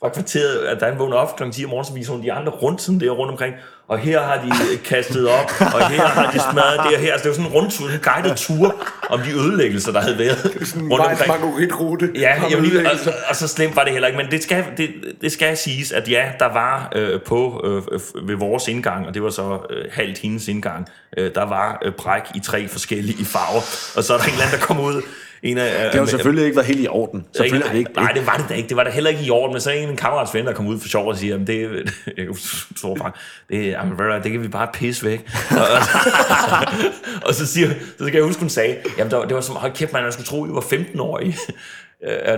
fra kvarteret, at da han vågnede op kl. 10 om morgenen, så viste hun de andre rundt sådan der rundt omkring, og her har de kastet op, og her har de smadret det, og her, altså det var sådan en rundtur, en guided tur om de ødelæggelser, der havde været rundt Vejens omkring. margueritrute. Ja, Har jamen, lige, og, ødelæggelser. og så slemt var det heller ikke, men det skal, det, det skal siges, at ja, der var øh, på øh, øh, ved vores indgang, og det var så øh, halvt hendes indgang, øh, der var øh, bræk i tre forskellige farver, og så er der en eller anden, der kom ud, en af, Det har jo selvfølgelig ikke været helt i orden. Selvfølgelig er det ikke. Nej, det var det da ikke. Det var da heller ikke i orden. Men så er en af en kammerats venner, der kom ud for sjov og siger, det, jeg tror bare, det, jamen, ved du det kan vi bare pisse væk. og, og, og, så, siger, så kan jeg huske, hun sagde, jamen det var, det var som, hold kæft, man, jeg skulle tro, I var 15 år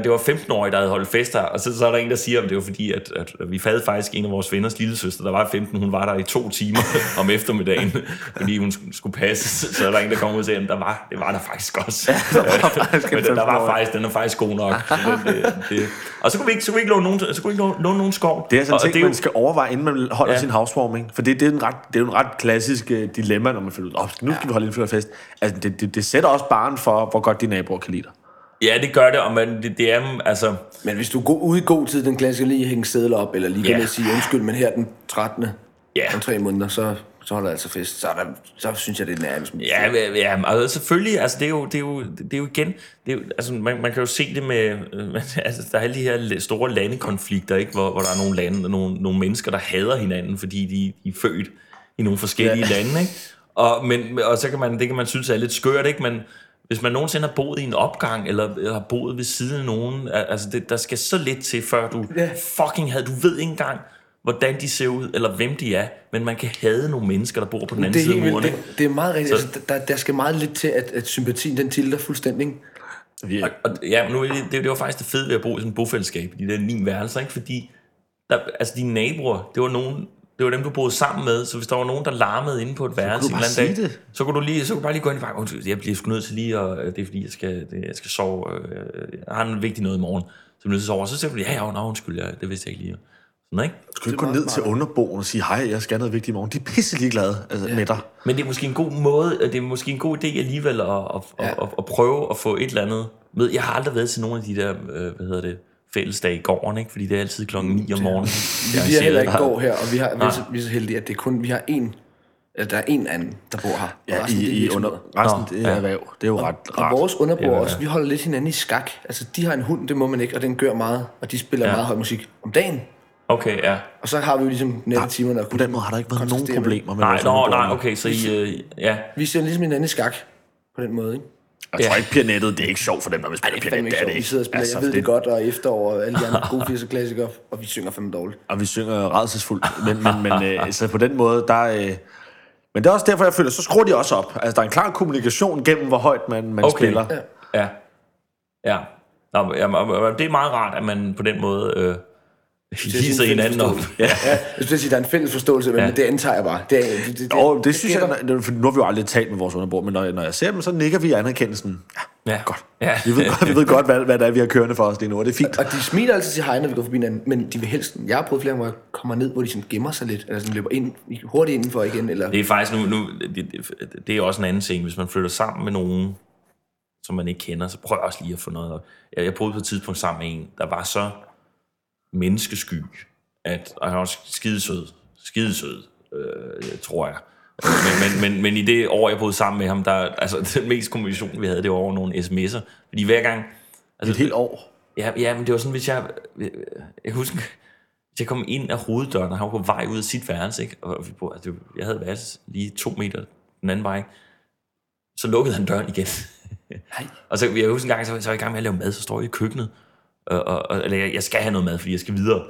det var 15-årige, der havde holdt fester, og så, så er der en, der siger, at det var fordi, at, at vi havde faktisk en af vores venners lille søster, der var 15, hun var der i to timer om eftermiddagen, fordi hun skulle, passe. Så er der en, der kom ud og sagde, at der var, det var der faktisk også. Ja, der var faktisk Men der, var faktisk, den er faktisk god nok. Det, det. Og så kunne vi ikke, så kunne vi ikke låne nogen, så kunne vi ikke låne, nogen skov. Det er sådan en ting, jo- man skal overveje, inden man holder ja. Ja. sin housewarming. For det, det, er en ret, det er jo en ret klassisk uh, dilemma, når man finder ud oh, nu skal vi holde indflytterfest. Altså, det, det, det sætter også barn for, hvor godt de naboer kan lide dig. Ja, det gør det, og man, det, det er, altså, Men hvis du går ud i god tid, den klassiske lige hænge sædler op, eller lige Ja. kan sige undskyld, men her den 13. Ja. om tre måneder, så, så holder jeg altså fest. Så, er der, så synes jeg, det er nærmest. Ja, ja, ja altså selvfølgelig, altså det er jo, det er jo, det er jo igen, det er jo, altså man, man kan jo se det med, øh, altså der er alle de her store landekonflikter, ikke, hvor, hvor der er nogle lande, nogle, nogle mennesker, der hader hinanden, fordi de, de er født i nogle forskellige ja. lande, ikke? Og, men, og så kan man, det kan man synes er lidt skørt, ikke? Men hvis man nogensinde har boet i en opgang, eller, har boet ved siden af nogen, al- altså det, der skal så lidt til, før du Ja. fucking havde, du ved ikke engang, hvordan de ser ud, eller hvem de er, men man kan hade nogle mennesker, der bor på den anden det, side af muren, det, det er meget rigtigt. Så- Altså, der, der skal meget lidt til, at, at sympatien den tilter fuldstændig. Og, og, ja, men nu, det, det, var faktisk det fede ved at bo i sådan et bofællesskab, i de der ni værelser, ikke? Fordi der, altså dine naboer, det var nogen, det var dem, du boede sammen med, så hvis der var nogen, der larmede inde på et værelse en eller anden dag, det. så kunne du lige, så kunne du bare lige gå ind og bare, "Undskyld, jeg bliver sgu nødt til lige, og det er fordi, jeg skal, det, jeg skal sove, øh, jeg har en vigtig noget i morgen, så jeg er nødt til at sove, og så siger du, ja, ja, nå, undskyld, ja, det vidste jeg ikke lige. Sådan, ikke? du skal ikke gå ned til underboen og sige, hej, jeg skal noget vigtigt i morgen. De er pisse ligeglade altså, med dig. Men det er måske en god måde, det er måske en god idé alligevel at, at, Ja. at, at, at prøve at få et eller andet med. Jeg har aldrig været til nogle af de der, øh, hvad hedder det, fællesdage i gården, ikke? fordi det er altid klokken 9 om morgenen. Vi, vi er heller ikke går her, og vi, har, vi, er, så, vi er så heldige, at det er kun, vi har en, eller der er en anden, der bor her. og Ja, resten, det er i, i under, resten Nå, det er ja. erhverv. Det er jo ret Og rart. vores underboer Ja, ja. også, vi holder lidt hinanden i skak. Altså, de har en hund, det må man ikke, og den gør meget, og de spiller Ja. meget høj musik om dagen. Okay, ja. Og så har vi jo ligesom nattetimerne. og På den måde har der ikke været nogen problemer med Nej, vores nå, nej, okay, så I, øh, ja. Vi ser ligesom hinanden i skak på den måde, ikke? Jeg tror ikke, pianettet, det er ikke sjovt for dem, der vil spille Det er pianet. fandme Det ikke er det sjovt. Vi ikke. sidder og spiller, altså, jeg ved det, godt, og efterår og alle de andre gode 80'er klassikere, og vi synger fandme dårligt. Og vi synger redselsfuldt. Men, men, men øh, så på den måde, der... Øh, men det er også derfor, jeg føler, så skruer de også op. Altså, der er en klar kommunikation gennem, hvor højt man, man Okay. spiller. Ja. Ja. Ja. Nå, men- ja, men det er meget rart, at man på den måde øh, hiser en hinanden op. Ja. Ja, jeg skulle sige, der er en fælles forståelse, men Ja. det antager jeg bare. Det, er, det, det, Jo, det, det synes jeg, for nu har vi jo aldrig talt med vores underbo, men når, når jeg ser dem, så nikker vi i anerkendelsen. Ja, Ja. godt. Ja. Vi ved, godt- vi ved godt, hvad, hvad det er, vi har kørende for os lige nu, og det er fint. Og de smiler altid til hej, når vi går forbi hinanden, men de vil helst... Jeg har prøvet flere gange, hvor jeg kommer ned, hvor de sådan gemmer sig lidt, eller sådan løber ind, hurtigt indenfor igen, eller... Det er faktisk nu, nu det, det, det er også en anden ting. Hvis man flytter sammen med nogen, som man ikke kender, så prøv også lige at få noget. op. Jeg, jeg boede på et tidspunkt sammen med en, der var så menneskesky, at, og han var også skidesød, skidesød, øh, tror jeg. Men, men, men, men i det år, jeg boede sammen med ham, der, altså den mest kommunikation, vi havde, det var over nogle sms'er. Fordi hver gang... Altså, Et helt år. Ja, ja, men det var sådan, hvis jeg... Jeg kan huske, hvis jeg kom ind af hoveddøren, og han var på vej ud af sit værelse, ikke? og vi boede, altså, jeg havde værelse lige to meter den anden vej, så lukkede han døren igen. Nej. og så, jeg husker en gang, så, så var jeg i gang med at lave mad, så står jeg i køkkenet, og, og, og eller jeg, jeg skal have noget mad, fordi jeg skal videre.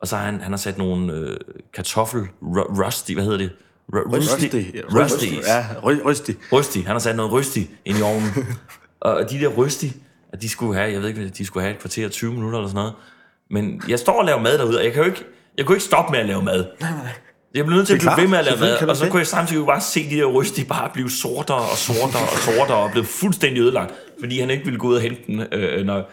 Og så har han, han har sat nogle øh, kartoffel ru- rusty, hvad hedder det? Ru- Rusty. Rusty. Rusty. Ja, Rusty. Rystig. Han har sat noget rystig ind i ovnen. og de der rystig, at de skulle have, jeg ved ikke, de skulle have et kvarter 20 minutter eller sådan noget. Men jeg står og laver mad derude, og jeg kan jo ikke, jeg kunne ikke stoppe med at lave mad. Jeg blev nødt til at blive ved med at lave mad, og så kunne jeg samtidig bare se de der rystige bare blive sortere og sortere og sortere, og blev fuldstændig ødelagt, fordi han ikke ville gå ud og hente den, øh, når, øh,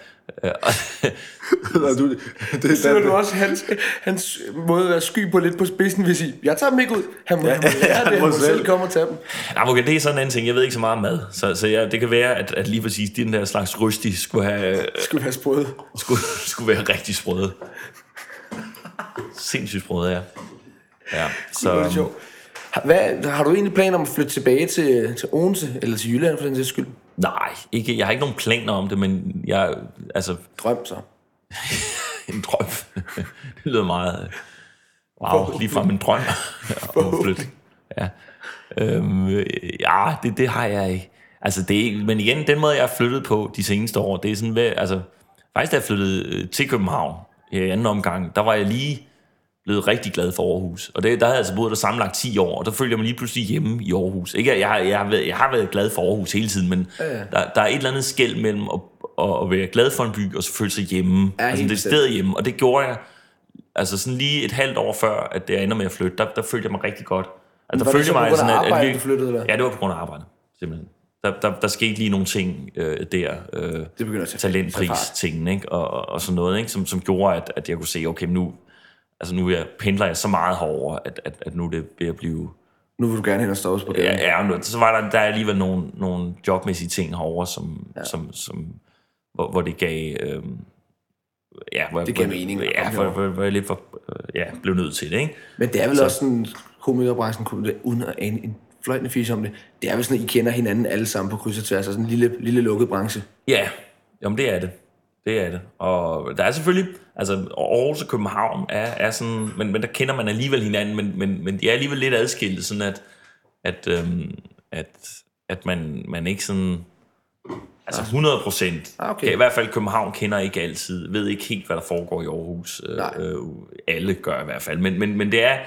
du, det, Så er du også hans, hans måde at være sky på lidt på spidsen, vil sige, jeg tager dem ikke ud. Han må, ja, han må lære det, han må selv selv. komme og tage dem. Nej, okay, det er sådan en anden ting. Jeg ved ikke så meget om mad, så, så jeg, det kan være, at, at lige præcis den der slags rystig skulle, have, øh, Skulle have sprøde. skulle, skulle være rigtig sprøde. Sindssygt sprøde, ja. Ja, Så, det er så sjovt. Hvad, har du egentlig planer om at flytte tilbage til, til Odense, eller til Jylland for den sags skyld? Nej, ikke, jeg har ikke nogen planer om det, men jeg, altså, Drøm så. en drøm. det lyder meget, øh, wow, lige fra min drøm. Ja, øhm, øh, ja det, det har jeg ikke. Altså det, men igen, den måde, jeg har flyttet på de seneste år, det er sådan, hvad, altså, faktisk da jeg flyttede øh, til København i anden omgang, der var jeg lige blevet rigtig glad for Aarhus. Og det, der havde jeg altså boet der sammenlagt 10 år, og der følte jeg mig lige pludselig hjemme i Aarhus. Ikke, jeg, har- jeg, har været, jeg har været glad for Aarhus hele tiden, men ja, ja. Der, der er et eller andet skæld mellem at, at, at være glad for en by, og så føle sig hjemme. Ja, altså det bestemt. sted hjemme, og det gjorde jeg altså sådan lige et halvt år før, at det ender med at flytte, der, der følte jeg mig rigtig godt. Altså, der det følte jeg mig på grund af sådan, at, arbejde, at du flyttede, eller? Ja, det var på grund af arbejde, simpelthen. Der, der, der skete lige nogle ting øh, der, øh, Det begynder at tage- tage talentpris fart. tingen, ikke? Og, og, og sådan noget, ikke? Som, som gjorde, at, at jeg kunne se, okay, nu, altså nu er jeg, pendler jeg så meget herover, at, at, at nu er det ved at blive... Nu vil du gerne hen og stå på gaden. Ja, ja, nu- så var der, der er alligevel nogle, nogle jobmæssige ting herover, som, ja. som, som hvor, hvor det gav... Øh, ja, hvor, Det gav hvor, mening Ja, hvor, hvor, hvor jeg lidt for, øh, ja, blev nødt til det, ikke? Men det er vel så. også sådan, komikerbranchen, kunne uden at ane en fløjtende fis om det, det er vel sådan, at I kender hinanden alle sammen på kryds og tværs, altså sådan en lille, lille lukket branche. Ja, jamen det er det. Det er det. Og der er selvfølgelig, altså Aarhus og København er, er sådan, men, men der kender man alligevel hinanden, men, men, men de er alligevel lidt adskilte, sådan at, at, øhm, at, at man, man ikke sådan, altså 100 procent, Ah, okay. i hvert fald København kender ikke altid, ved ikke helt, hvad der foregår i Aarhus. Øh, Nej. øh, alle gør i hvert fald, men, men, men det er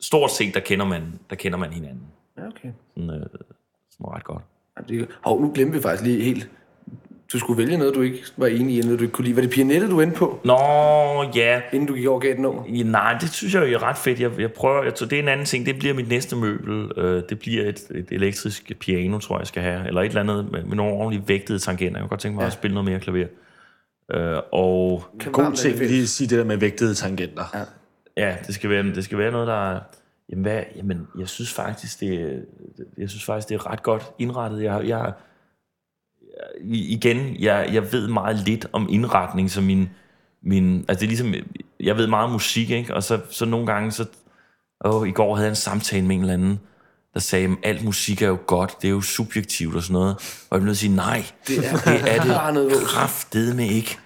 stort set, der kender man, der kender man hinanden. Ja, okay. Sådan, øh, sådan ret godt. Hov, nu glemte vi faktisk lige helt. Du skulle vælge noget, du ikke var enig i, eller noget, du ikke kunne lide. Var det Pianette, du endte på, Nå, ja, inden du gik over gaten nummer? Ja, nej, det synes jeg jo er ret fedt. Jeg, jeg prøver, jeg tror, det er en anden ting. Det bliver mit næste møbel. Øh, det bliver et, et elektrisk piano, tror jeg, jeg skal have. Eller et eller andet med, med nogle ordentligt vægtede tangenter. Jeg kunne godt tænke mig ja. at spille noget mere klaver. Øh, og God ting, lige at sige det der med vægtede tangenter. Ja. ja, det skal være, det skal være noget, der er... Jamen, hvad, jamen, jeg synes faktisk, det, jeg synes faktisk, det er ret godt indrettet. Jeg, jeg, i- igen, jeg, jeg ved meget lidt om indretning, så min, min, altså det er ligesom, jeg ved meget om musik, ikke? og så, så nogle gange, så, åh, i går havde jeg en samtale med en eller anden, der sagde, at alt musik er jo godt, det er jo subjektivt og sådan noget, og jeg blev nødt til at sige, nej, det er det, er det kraftedeme ikke.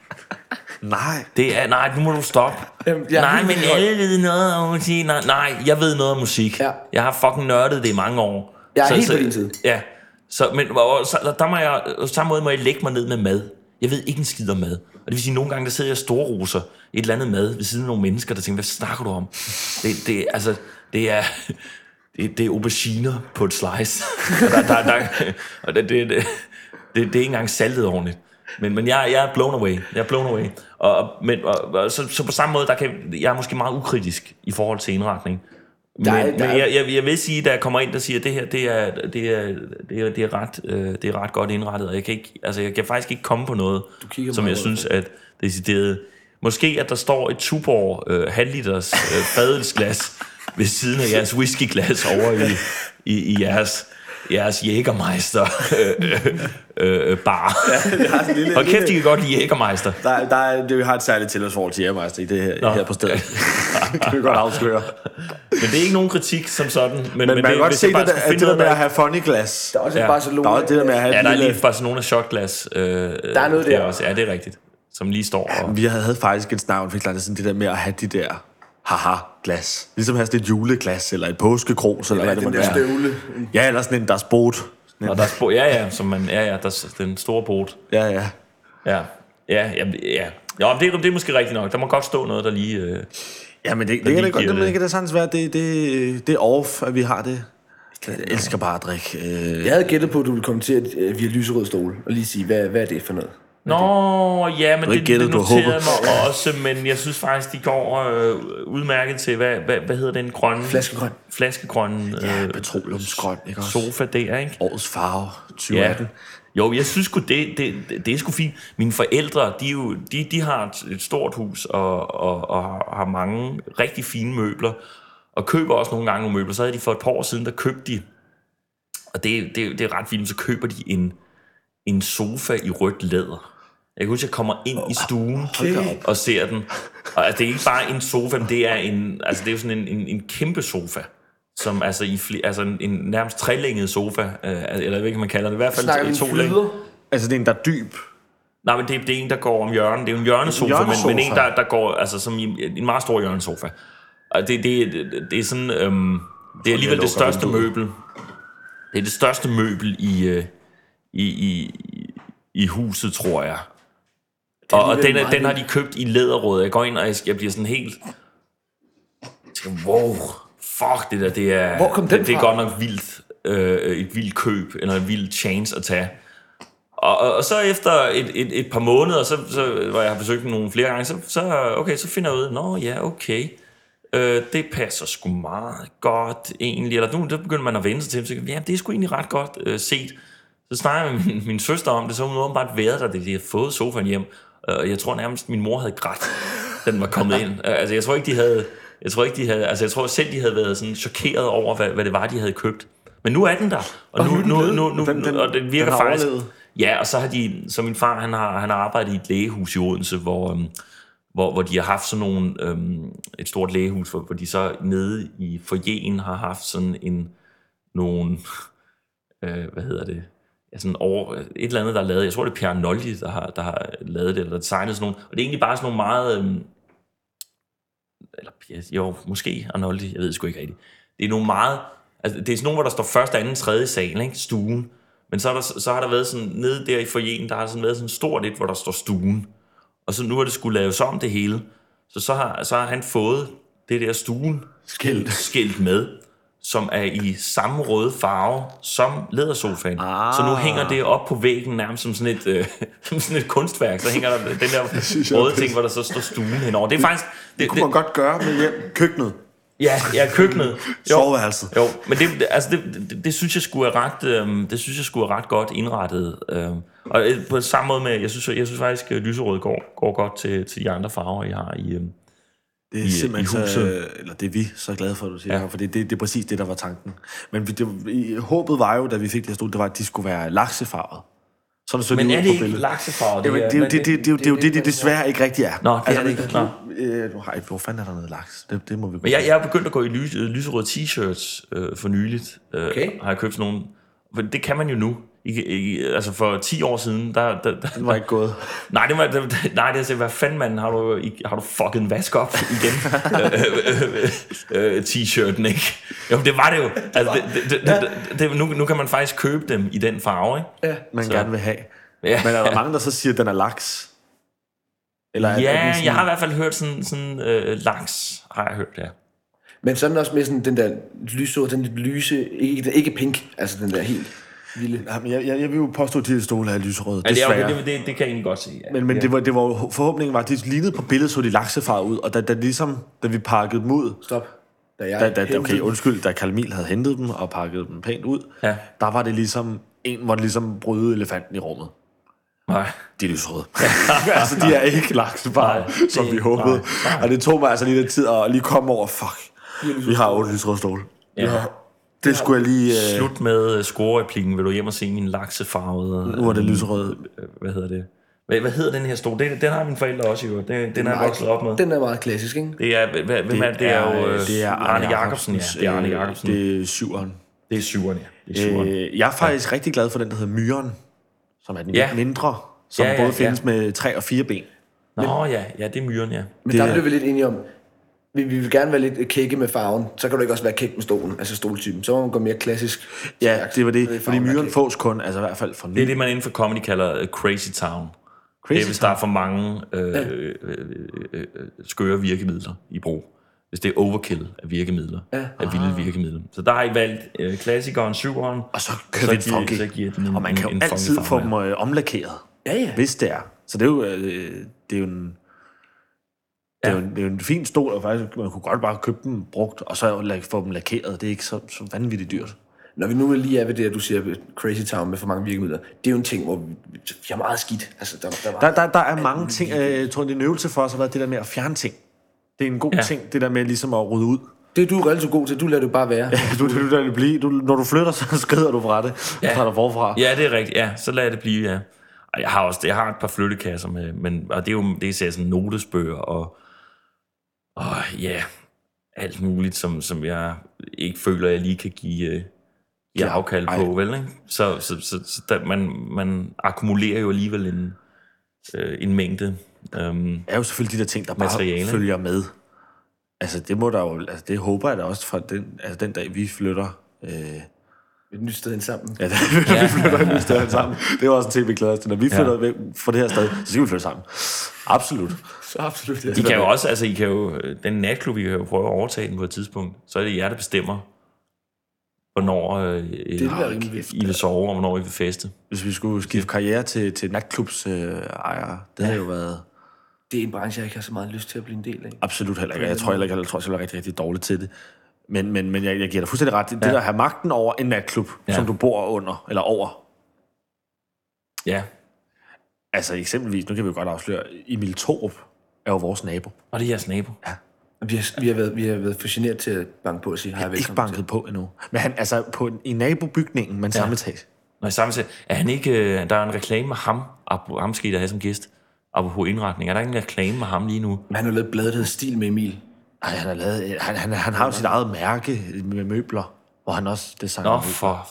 Nej. Det er, nej, nu må du stoppe. Jamen, jeg nej, men alle ved noget om musik. Nej, nej, jeg ved noget om musik. Ja. Jeg har fucking nørdet det i mange år. Jeg er helt på din side. Ja, så, men og, så, der må jeg, på samme måde må jeg lægge mig ned med mad. Jeg ved ikke en skid om mad. Og det vil sige, at nogle gange der sidder jeg storroser et eller andet mad ved siden af nogle mennesker, der tænker, hvad snakker du om? Det, det, altså, det er, det, det er auberginer på et slice. og der, der, der, og det, det, det, det, det er ikke engang saltet ordentligt. Men, men jeg, jeg er blown away. Jeg er blown away. Og, og- men, og, og, så, så på samme måde, der kan, jeg er måske meget ukritisk i forhold til indretning. Men, Der er- der men jeg, jeg, jeg vil sige, da jeg kommer ind, der siger, at det her, det er, det er, det er, det er, ret, øh, det er ret godt indrettet, og jeg kan, ikke, altså, jeg kan faktisk ikke komme på noget, som jeg synes, at decideret... Måske, at der står et Tuborg øh, halvliters øh, fadelsglas ved siden af jeres whiskyglas over i, i, i jeres, jeres Jägermeister øh, øh, øh, bar. Jeg har sådan en lille, Hold kæft, de kan godt lide Jägermeister. Der, der er, det, vi har et særligt tilhørsforhold til Jægermeister i det her, Nå. her på stedet. det kan vi godt afsløre. Men det er ikke nogen kritik som sådan. Men, Men, men man kan det, godt hvis se det, der, at finde det der med at have funny glas. Der er også Ja. ja. Barcelona. Der er også det der med at have Ja, der er lige Barcelona shotglas. Øh, der er noget der. Også. Ja, det er rigtigt. Som lige står og... Vi havde faktisk et fik klart sådan det der med at have de der haha-glas. Ligesom at have sådan et juleglas, eller et påskekros, eller, Ja, hvad det må den der være. støvle. Ja, eller sådan en, der er spot. Og der er spo- ja, ja, som man, ja, ja, der er den store bot. Ja, ja. Ja, ja, ja, ja. Ja, men det, er- det er måske rigtigt nok. Der må godt stå noget, der lige... Øh, Ja, men det, det, kan det godt, giver det, det det. kan da være, det, det, det er off, at vi har det. Jeg elsker bare at drikke. Øh, Jeg havde gættet på, at du ville kommentere øh, via lyserød stol, og lige sige, hvad, hvad er det for noget? Nå, ja, men har det, gættet, det du har noterede mig også, men jeg synes faktisk, de går øh, udmærket til, hvad, hvad, hvad hedder den grønne? Flaskegrøn. Flaskegrøn ja, øh, petroleumsgrøn, ikke også? sofa der, ikke? Årets farve, Ja. 2018. Jo, jeg synes sgu, det, det, det, det er sgu fint. Mine forældre, de, jo, de, de har et- stort hus og, og, og har- mange rigtig fine møbler, og køber også nogle gange nogle møbler. Så havde de for et par år siden, der købte de, og det, det, det er ret vildt, så køber de en, en sofa i rødt læder. Jeg kan huske, at jeg kommer ind i stuen Okay. og ser den. Og altså, det er ikke bare en sofa, men det er, en, altså, det er jo sådan en, en, en kæmpe sofa. Som altså, i fli, altså en, en nærmest trelænget sofa, øh, eller jeg ved ikke, hvad man kalder det. I hvert fald Snakker vi to længe. Altså, det er en, der er dyb. Nej, men det, det er en, der går om hjørnet. Det er jo en hjørnesofa, men, hjørnesofa. men en, der, der går altså som i, en meget stor hjørnesofa. Og det, det, det, det er sådan... Øhm, det er alligevel det største møbel. Det er det største møbel i, øh, i, i, i huset, tror jeg. Og, og den, den har de købt i læderråd. Jeg går ind, og jeg, jeg bliver sådan helt... Jeg wow, fuck det der, det er... Hvor kom den det, det er godt nok vildt. Øh, et vildt køb, eller en vild chance at tage. Og, og, og så efter et, et, et par måneder, så, så, hvor jeg har besøgt den nogle flere gange, så, så, okay, så finder jeg ud af, nå ja, okay, øh, det passer sgu meget godt egentlig. Eller nu der begynder man at vende sig til det, så ja, det er sgu egentlig ret godt øh, set. Så snakker jeg med min, min søster om det, så har hun åbenbart været der, da de havde fået sofaen hjem. Øh, Og jeg tror nærmest, min mor havde grædt, den var kommet ind. Øh, Altså, jeg tror ikke, de havde... Jeg tror ikke, de havde... Altså, jeg tror selv, de havde været sådan chokeret over, hvad, hvad det var, de havde købt. Men nu er den der. Og, nu, nu den nu, nu, nu, Den- den- og den virker den faktisk... overlevet. Ja, og så har de, så min far, han har, han har arbejdet i et lægehus i Odense, hvor, øhm, hvor, hvor de har haft sådan nogle, øhm, et stort lægehus, hvor, hvor de så nede i forjen har haft sådan en, nogle, øh, hvad hedder det, sådan over, et eller andet, der er lavet, jeg tror det er Pierre Noldi, der har, der har lavet det, eller designet sådan nogle, og det er egentlig bare sådan nogle meget, øhm, eller jo, måske Arnoldi, jeg ved sgu ikke rigtigt. Det er nogle meget, altså det er sådan nogle, hvor der står første, anden, tredje sal, ikke? stuen. Men så, er der, så har der været sådan, nede der i forjen, der har sådan været sådan stort et, hvor der står stuen. Og så nu er det skulle laves om det hele. Så så har, så har han fået det der stuen Skilt. skilt med, som er i samme røde farve som lædersofaen. Ah. Så nu hænger det op på væggen nærmest som sådan et, øh, som sådan et kunstværk. Så hænger der den der er røde ting, hvor der så står stuen henover. Det er faktisk... Det, Det kunne man godt gøre med hjem. Køkkenet. Ja, ja, køkkenet. Jo, Soveværelset. jo men det, altså det, det, det, synes jeg skulle er ret, øhm, det synes jeg skulle er ret godt indrettet. Øhm, og øh, på samme måde med, jeg synes, jeg synes faktisk, at lyserød går, går godt til, til de andre farver, jeg har i... Øhm, Det er I- simpelthen i så, huset. eller det er vi så glade for, at du siger, Ja. for det, det, det er præcis det, der var tanken. Men vi- det, i- håbet var jo, da vi fik det her stol, det var, at de skulle være laksefarvet. Sådan så men er det på ikke billedet. laksefarve? Jamen, det, er det, det, det, det, er det, er jo det, det desværre ikke rigtig er. Nå, det er det ikke. Du, øh, du har et, hvor fanden er der noget laks? Det, det må vi Men jeg, jeg er begyndt at gå i lys, øh, lyserøde t-shirts øh, for nyligt. Øh, Okay. Har jeg købt sådan nogle. For det kan man jo nu. I, I, altså for 10 år siden, der, der, der, Den var ikke gået. Nej, det var, det, nej, det er hvad fanden, mand, har du, i- har du fucking vask op igen? Øh, øh, øh, T-shirten, ikke? Jo, det var det jo. Altså, det, det, det, det, det, nu, nu kan man faktisk købe dem i den farve, ikke? Man Så- gerne vil have. Ja, Men er der mange, der så siger, at den er laks? Eller er, er ja sådan, jeg har i hvert fald hørt sådan, sådan øh, laks, har jeg hørt, ja. Men sådan også med sådan den der lyserød, den lidt lyse, ikke, ikke pink, altså den der helt vilde. Jamen, jeg, jeg, jeg vil jo påstå, at de her stole er lyserøde. Ja, det, er, jo- det, det, det kan jeg egentlig godt se, ja. Men, men det var, det var, forhåbningen var, at de lignede på billedet, så de laksefarvet ud. Og da, da, ligesom, da vi pakkede dem ud, Stop. Da jeg da, da, okay, undskyld, da Karl Emil havde hentet dem og pakket dem pænt ud, Ja. der var det ligesom, en måtte ligesom bryde elefanten i rummet. Nej. De er lyserøde. altså, de er ikke laksefarvet, Nej, som det- vi håbede. nej, nej. Og det tog mig altså lige lidt tid at lige komme over, fuck, vi har otte lyserøde stole. Ja. Det skulle jeg lige... Øh, Slut med øh, scorereplikken. Vil du hjem og se min laksefarvede... nu er det lyserøde. øh, Hvad hedder det? Hvad, hvad hedder den her stol? Den, den har mine forældre også jo. Den, den, den er jeg vokset op med. Den er meget klassisk, ikke? Det er, hvem hvem er det? Det er jo øh, det er Arne Jacobsen. Ja, det er Arne øh, Jacobsen. Det, Det er syveren. det er syveren, ja. Det er syveren. Øh, jeg er faktisk ja. rigtig glad for den, der hedder Myren, som er den Ja. lidt mindre, som Ja, ja, ja, både ja. findes med tre og fire ben. Nå ja, ja, det er myren, ja. Men Det der er- blev vi lidt enige om, vi, vi vil gerne være lidt kække med farven, så kan du ikke også være kæk med stolen, altså stoltypen. Så må man gå mere klassisk. Ja, det var det, Det er fordi er Myren fås kun, altså i hvert fald for Det er det, man inden for comedy kalder øh, Crazy Town. Det er, hvis der er for mange øh, øh, øh, øh, skøre virkemidler i brug. Hvis det er overkill af virkemidler, Ja. af vilde virkemidler. Så der har I valgt øh, klassikeren, syveren. Og så kører vi en funky. så giver den en- og man kan jo en altid få dem øh, omlakeret, Ja, ja. hvis det er. Så det er jo, øh, det er jo en... Det er, jo en, det er jo en fin stol, og faktisk, man kunne godt bare købe dem brugt, og så få dem lakeret. Det er ikke så, så vanvittigt dyrt. Når vi nu lige er ved det, at du siger Crazy Town med for mange virkemidler, det er jo en ting, hvor vi, har meget skidt. Altså, der, der var, Der, der, der er mange ting, øh, jeg tror, det er en øvelse for os har været det der med at fjerne ting. Det er en god ja. Ja. ting, det der med ligesom at rydde ud. det er du relativt god til. Du lader det bare være. Du, du, du, du, blive. Du, når du flytter, så skrider du fra det. Ja. Ja. Tager du forfra. Ja, det er rigtigt. Ja, så lad det blive, ja. Og jeg har også jeg har et par flyttekasser med, men, og det er jo det er sådan notesbøger og, og ja, alt muligt, som, som jeg ikke føler, jeg lige kan give, øh, give afkald på, vel? Ikke? Så, så, så, så der, man, man akkumulerer jo alligevel en, øh, en mængde. Um, er jo selvfølgelig de der ting, der bare Materiale. følger med. Altså, det må der jo, altså, det håber jeg da også fra den, altså, den dag, vi flytter. Øh, Et nyt sted ind sammen. ja, det, ja. vi flytter et nyt sted sammen. Det er jo også en ting, vi glæder os til. Når vi flytter ja. væk fra det her sted, så skal vi flytte sammen. Absolut. Så absolut. Ja. I kan jo også, altså I kan jo, den natklub, I kan jo prøve at overtage den på et tidspunkt. Så er det jer, der bestemmer, hvornår øh, Det vil være rimelig vildt. I vil sove, og hvornår I vil feste. Hvis vi skulle skifte karriere til, til natklubs øh, ejere, det havde jo været Det er en branche, jeg ikke har så meget lyst til at blive en del af. absolut heller ikke. Jeg tror heller ikke, jeg tror selv, jeg er rigtig, rigtig dårlig til det. Men, men, men jeg, jeg giver dig fuldstændig ret. Det, ja. der at have magten over en natklub, ja. Som du bor under, eller over. Ja, Altså eksempelvis, nu kan vi jo godt afsløre, Emil Thorup er jo vores nabo. og det er jeres nabo. Ja. Vi har, vi har, været, vi har været for generet til at banke på og sige, hej, Ikke banket på endnu. Men han, altså på, en- i nabobygningen, men ja. samme etage. Når i samme tid, er han ikke, øh, der er en reklame med ham, ham skal I da have som gæst, apropos indretning. Er der ikke en reklame med ham lige nu? til. Han har lavet bladet, der hedder Stil med Emil. Ej, han, har lavet, han, han, han har jo sit eget mærke med møbler, hvor han også designer Nå, møbler. for...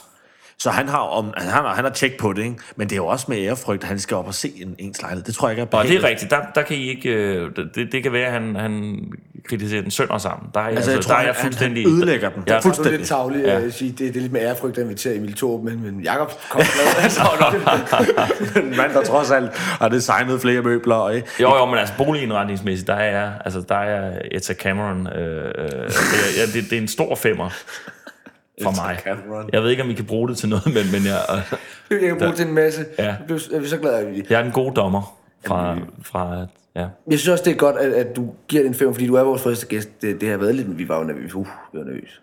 Så han har, om, altså, han, har, han har tjek på det, ikke? men det er jo også med ærefrygt, at han skal op og se en, ens lejlighed. Det tror jeg ikke er Og behageligt. det er rigtigt, der, der kan I ikke... øh, Det, det kan være, at han, han kritiserer den sønder sammen. Der er, jeg, Altså, jeg altså, tror, der er jeg han, fuldstændig... han ødelægger den. Ja, Ja, Det er fuldstændig. lidt tavligt Ja. at sige, det, det er lidt med ærefrygt at invitere Emil Thorup, men, men Jacob kom glad. Altså, en mand, der trods alt har designet flere møbler. Og, ikke? Jo, jo, men altså boligindretningsmæssigt, der er jeg, altså der er jeg Etta Cameron. Øh, øh, det, er, ja, det, det er en stor femmer for mig. Cameron. Jeg ved ikke, om I kan bruge det til noget, men, men jeg, jeg kan bruge til en masse. Ja. Jeg blev- Jeg er så glad, at vi... jeg er den gode dommer fra, fra ja. Jeg synes også, det er godt, at, at du giver den fem, fordi du er vores første gæst. Det, det har været lidt, vi var jo nervøse. Uh, vi var nervøse.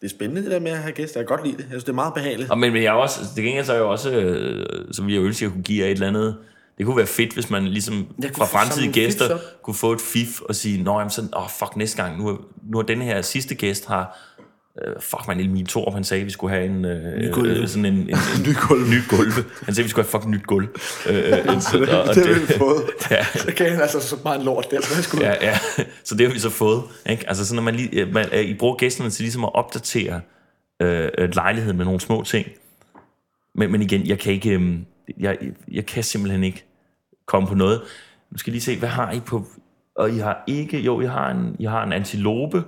Det er spændende, det der med at have gæster. Jeg kan godt lide det. Jeg synes, det er meget behageligt. Og, men, men jeg er også, det gengæld så er jeg jo også, øh, som jeg ønsker, at jeg kunne give jer et eller andet, det kunne være fedt, hvis man ligesom fra fremtidige gæster kunne få et fif og sige, nå, jamen sådan, åh, oh, fuck, næste gang, nu er, nu er den her sidste gæst har, øh, fuck man, Emil Thorup, han sagde, at vi skulle have en, øh, øh, sådan en, en, en ny gulve. ny gulve. Han sagde, at vi skulle have fucking nyt gulv. Øh, øh, så, og, og det har vi fået. Ja, Så kan han altså så meget en lort der. Så skulle... ja, ja. Så det har vi så fået. Ikke? Altså sådan, at man lige, man, øh, I bruger gæsterne til ligesom at opdatere øh, øh, lejligheden med nogle små ting. Men, men igen, jeg kan ikke, øh, jeg, jeg kan simpelthen ikke komme på noget. Nu skal jeg lige se, hvad har I på... Og I har ikke... Jo, I har en, I har en antilope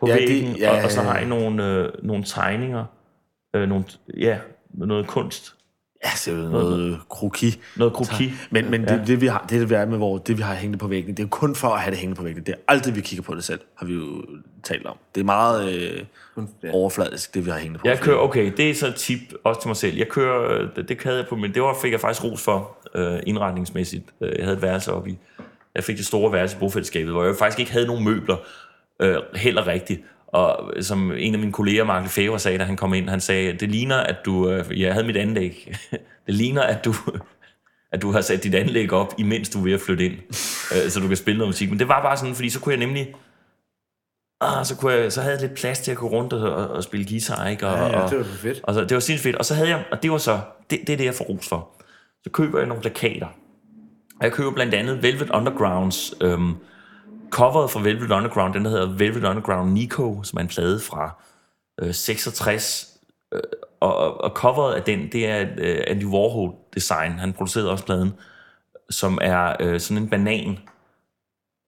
på Ja, ja, det- væggen, ja, og, og så har I nogle, øh, nogle tegninger. Øh, nogle, ja, noget kunst. Ja, er jo noget kroki. Noget kroki. Men, men det, det, vi har, det, vi er med hvor, det, vi har hængende på væggen, det er kun for at have det hængende på væggen. Det er aldrig, vi kigger på det selv, har vi jo talt om. Det er meget øh, Ja. overfladisk, det vi har hængende på. Jeg kører, okay, det er så et tip også til mig selv. Jeg kører, øh, det, det havde jeg på, men det var, fik jeg faktisk ros for øh, indretningsmæssigt. Øh, Jeg havde et værelse oppe i, jeg fik det store værelse i bofællesskabet, hvor jeg faktisk ikke havde nogen møbler, øh, heller rigtigt. Og som en af mine kolleger, Mark Lefebvre, sagde, da han kom ind, han sagde, det ligner, at du, øh, jeg havde mit anlæg, det ligner, at du, at du har sat dit anlæg op, imens du er ved at flytte ind, øh, så du kan spille noget musik. Men det var bare sådan, fordi så kunne jeg nemlig, ah, så, kunne jeg, så havde jeg lidt plads til at gå rundt og, og, og spille guitar, ikke? Og, Ja, ja, og, det var fedt. og så, det var sindssygt fedt. Og så havde jeg, og det var så, det, det er det, jeg får ros for. Så køber jeg nogle plakater. Og jeg køber blandt andet Velvet Undergrounds øhm, coveret fra Velvet Underground, den der hedder Velvet Underground Nico, som er en plade fra øh, 66. Øh, og, og, coveret af den, det er øh, Andy Warhol design. Han producerede også pladen, som er øh, sådan en banan.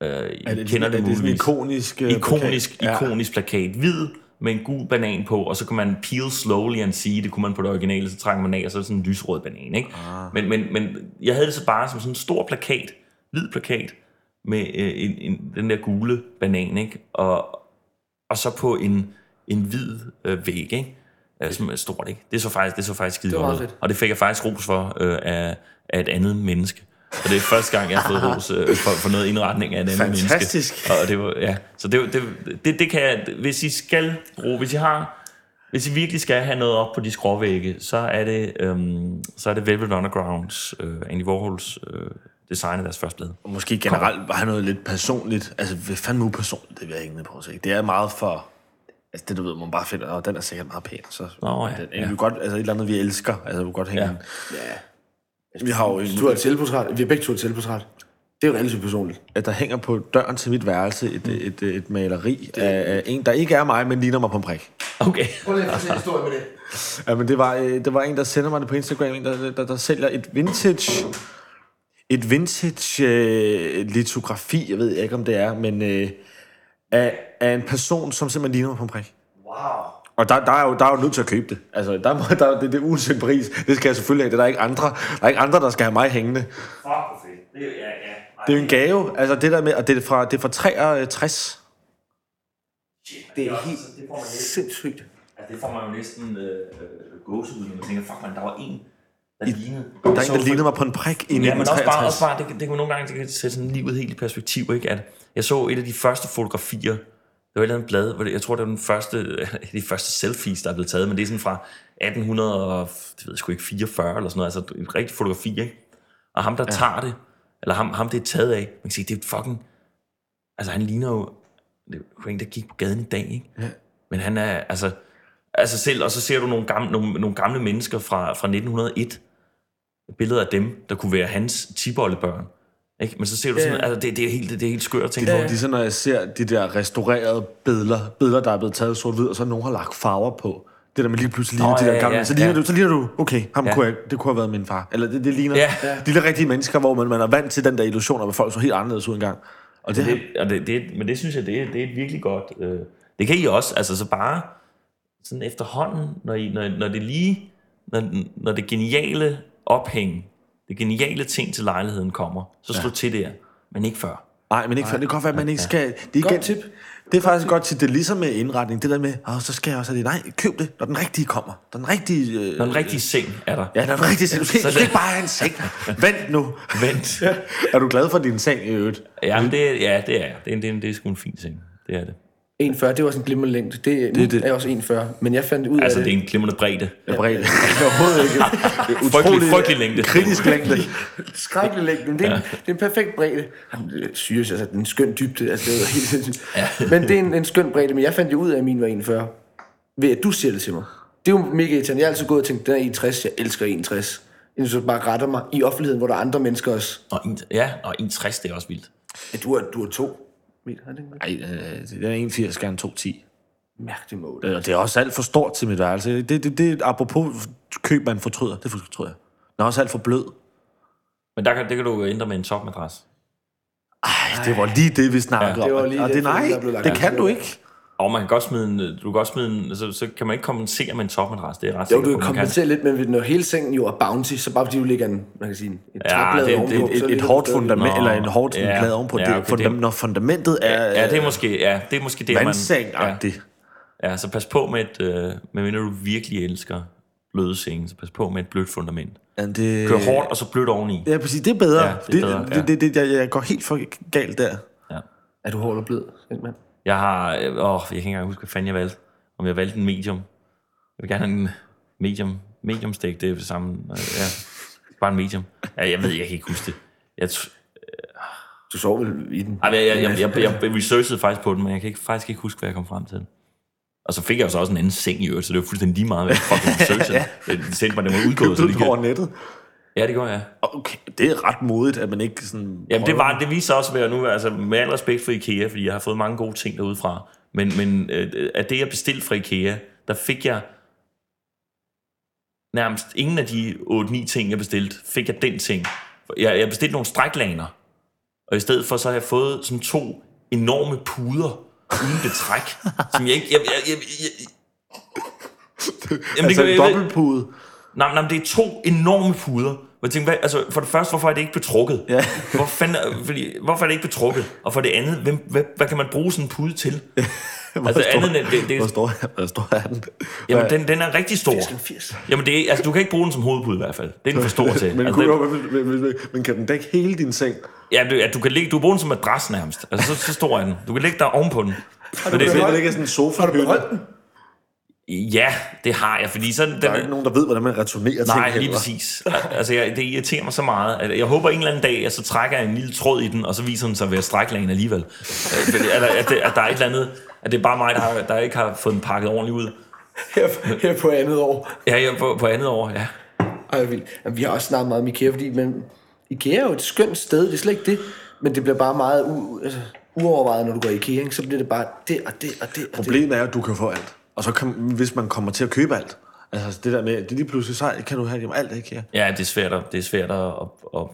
Øh, Er det, kender er det sådan en muligvis. ikonisk, øh, Ikonisk, plakat? ikonisk plakat. Hvid med en gul banan på, og så kan man peel slowly and see, det kunne man på det originale, så trækker man af, og så er det sådan en lysrød banan, ikke? Ah. Men, men, men jeg havde det så bare som sådan en stor plakat, hvid plakat, med øh, en, en, den der gule banan, ikke? Og, og så på en, en hvid øh, væg, ikke? Øh, som er stort, ikke? Det så faktisk, det så faktisk skide godt ud. Og det fik jeg faktisk ros for øh, af, af et andet menneske. Og det er første gang, jeg har fået ros øh, for, for noget indretning af et andet menneske. Fantastisk. Og det var, ja. Så det, det, det, det kan jeg, hvis I skal bruge, hvis I har, hvis I virkelig skal have noget op på de skråvægge, så er det, øhm, så er det Velvet Undergrounds, øh, Andy Warhols øh, design af deres første blad. Og måske generelt bare noget lidt personligt. Altså, hvad fandme upersonligt, det vil jeg ikke ned på at sige. Det er meget for... Altså, det du ved, man bare finder, og den er sikkert meget pæn. Så Nå, ja, den, ja. Vi godt, altså, et eller andet, vi elsker. Altså, vi godt hænge Ja. ja. Vi har jo en, Du har et selvportræt. Vi har begge to et selvportræt. Det er jo relativt personligt. at der hænger på døren til mit værelse et, et, et, et maleri af, af en, der ikke er mig, men ligner mig på en prik. Okay. Prøv lige at fortælle historien med det. Ja, men det var, øh, det var en, der sender mig det på Instagram, en, der, der, der sælger et vintage, et vintage øh, litografi, jeg ved ikke, om det er, men øh, af, af en person, som simpelthen ligner mig på en prik. Wow. Og der, der, er jo, der er jo nødt til at købe det. Altså, der, må, der, det, det er uanset pris. Det skal jeg selvfølgelig have. Det er der ikke andre, der er ikke andre, der skal have mig hængende. Fuck, hvor fedt. Det er, ja, ja. Det er jo en gave. Altså, det der med, og det er fra, det er fra 63. Det er helt det får man sindssygt. Altså, det får man jo næsten øh, øh, gåsehud, når man tænker, fuck man, der var en, der lignede. Der er en, der lignede mig på en prik i Ja, men også bare, 1963. også bare det, det kan man nogle gange det kan sætte sådan livet helt i perspektiv, ikke? At jeg så et af de første fotografier, det var et eller andet blad, hvor det, jeg tror, det var den første, de første selfies, der er blevet taget, men det er sådan fra 1800, og, det ved jeg sgu ikke, 44 eller sådan noget, altså et rigtigt fotografi, ikke? Og ham, der ja. tager det, eller ham, ham det er taget af, man kan sige, det er et fucking, altså han ligner jo, det jo en, der gik på gaden i dag, ikke? Ja. Men han er, altså, altså selv, og så ser du nogle gamle, nogle, nogle gamle mennesker fra, fra 1901, billeder af dem, der kunne være hans tibollebørn. Ikke? Men så ser du sådan, Ja. altså det, det, er helt, det er helt skørt at tænke Det på. er ligesom, når jeg ser de der restaurerede billeder, billeder, der er blevet taget sort-hvid, og så nogen har lagt farver på. Det der med lige pludselig ligner Nå, de ja, der gamle, ja, så, ligner ja. du, så ligner du, okay, ham Ja. kunne jeg, det kunne have været min far. Eller det, det ligner Ja. de der rigtige mennesker, hvor man, man er vant til den der illusion af, at folk så helt anderledes ud engang. Og det, det, og det, det, men det synes jeg, det er, det er virkelig godt... Øh, det kan I også, altså så bare sådan efterhånden, når, I, når, når det lige... Når, når det geniale ophæng, det geniale ting til lejligheden kommer, så slå ja. til der, men ikke før. Nej, men ikke før. Det kan godt være, at man ikke skal... Det er, Godt igen, tip. det er faktisk godt tip. Det ligesom med indretning. Det der med, åh, så skal jeg også have det. Nej, køb det, når den rigtige kommer. Når den rigtige... Øh, Når den rigtige seng er der. Ja, når den rigtige... Du skal, Så du skal det- ikke bare have en seng. Vent nu. Vent. Er du glad for din seng i øvrigt? Ja, men det, er- ja, det er jeg. Det er, det, er, det er sgu en fin seng. Det er det. 1,40, det var sådan en glimrende længde. Det, det, det- det. er også 1,40. Men jeg fandt ud Altså, af det det. er en glimrende bredde. Ja, bredt. Overhovedet ikke. Det er Frygtelig, frygtelig længde. Kritisk længde. Skrækkelig længde. Men det er, en, det er en perfekt bredde. Jamen, det Syres, altså, det er en skøn dybde. Altså, det er helt sindssygt. Men det er en, en skøn bredde. Men jeg fandt jo ud af, at min var 1,40. Ved at du siger det til mig. Det er jo mega irriterende. Jeg har altid gået og tænkt, den er 61. Jeg elsker 61. Inden du bare retter mig i offentligheden, hvor der er andre mennesker også. Og en, ja, og 1,60, det er også vildt. Ja, du er, du er to. Meter, er det ikke? Nej, øh, det er 81 gange 210. Mærkelig måde. Øh, Og det er også alt for stort til mit værelse. Det, det, det apropos køb, man fortryder. Det fortryder jeg. Den er også alt for blød. Men der kan, det kan du ændre med en topmadras. Ej, det var lige det, vi snakkede Ja, det om. var lige og det, det, nej, fordi der blev lagt det an kan du det. ikke. Og man kan godt smide en, du kan godt smide en, så, så kan man ikke kompensere med en topmadras. Det er jeg ret Jo, du kan kompensere lidt, men når hele sengen jo er bounty, så bare fordi du ligger en, man kan sige, en- et Ja, det- det- ovenpå, Et, et, et hårdt fundament, Nå, eller en hårdt ja, plade ovenpå. ja, det, okay, fundam, det- når fundamentet er Ja, det er måske, ja, det er måske det, man... Ja, vandseng-agtigt. ja, så pas på med et, øh, medmindre du virkelig elsker bløde senge, så pas på med et blødt fundament. Ja, det, Kør hårdt, og så blødt oveni. Ja, præcis. Det er bedre. Ja, det er bedre, det, ja. det, det, det, jeg går helt for galt der. Ja. Er du hård og blød, mand? Jeg har, øh, åh, jeg kan ikke engang huske, hvad fanden jeg valgte. Om jeg valgte en medium. Jeg vil gerne have en medium, medium steak, det er det samme. øh, Ja, bare en medium. Ja, jeg ved, jeg kan ikke huske det. Jeg, tr- Du sover vel i den? Ej, jeg, jeg, jeg, jeg, jeg, researchede faktisk på den, men jeg kan ikke, faktisk ikke huske, hvad jeg kom frem til. Og så fik jeg jo så også en anden seng i øvrigt, så det var fuldstændig lige meget, hvad jeg fucking researchede. Det sendte mig, den var udgået, så Du det over nettet. Ja, det går jeg. Okay, det er ret modigt, at man ikke sådan... Jamen, det, var, det viser også at være nu, altså med al respekt for IKEA, fordi jeg har fået mange gode ting derudefra, men, men øh, af det, jeg bestilte fra IKEA, der fik jeg nærmest ingen af de 8-9 ting, jeg bestilte, fik jeg den ting. Jeg, jeg bestilte nogle stræklaner, og i stedet for, så har jeg fået sådan to enorme puder, uden betræk, som jeg ikke... Jeg, jeg, jeg, jeg, Jamen, altså kan- en ved- dobbeltpude. Nej, nej, det er to enorme puder. Hvor jeg tænker, hvad, altså, for det første, hvorfor er det ikke betrukket? Ja. Hvor fanden, fordi, hvorfor er det ikke betrukket? Og for det andet, hvem, hvad, hvad kan man bruge sådan en pude til? Hvor altså, stor- andet det, det, Hvor stor, hvor stor er den? jamen, den, den er rigtig stor. 80. Jamen, det er, altså, du kan ikke bruge den som hovedpude i hvert fald. Det er den for stor til. men, altså, kunne det, du, men, men, men, men kan den dække hele din seng? ja, du, ja, du kan ligge, du kan bruge den som madras nærmest. Altså, så, så stor er den. Du kan ligge der ovenpå den. Men det, Det er ikke sådan en sofa Har du beholdt den? Ja, det har jeg, fordi sådan... Der er Den, ikke nogen, der ved, hvordan man returnerer ting Nej, lige heller. præcis. Altså, jeg, det irriterer mig så meget. At jeg håber en eller anden dag, at så trækker jeg en lille tråd i den, og så viser den sig at være stræklagen alligevel. Øh, At, at, at, at der er et eller andet... At det er bare mig, der, har, der ikke har fået den pakket ordentligt ud. Her, her på andet år. Ja, jeg på, på andet år, ja. Ej, vildt. Jamen, vi har også snakket meget om IKEA, fordi men, IKEA er jo et skønt sted, det er slet ikke det. Men det bliver bare meget u, altså, uovervejet, når du går i IKEA, ikke? så bliver det bare det og det og det og det. Problemet er, at du kan få alt. Og så kan, hvis man kommer til at købe alt, altså det der med, det lige pludselig, så kan du have jamen, alt, ikke her? Ja, det er svært at... Det er svært at, at, at,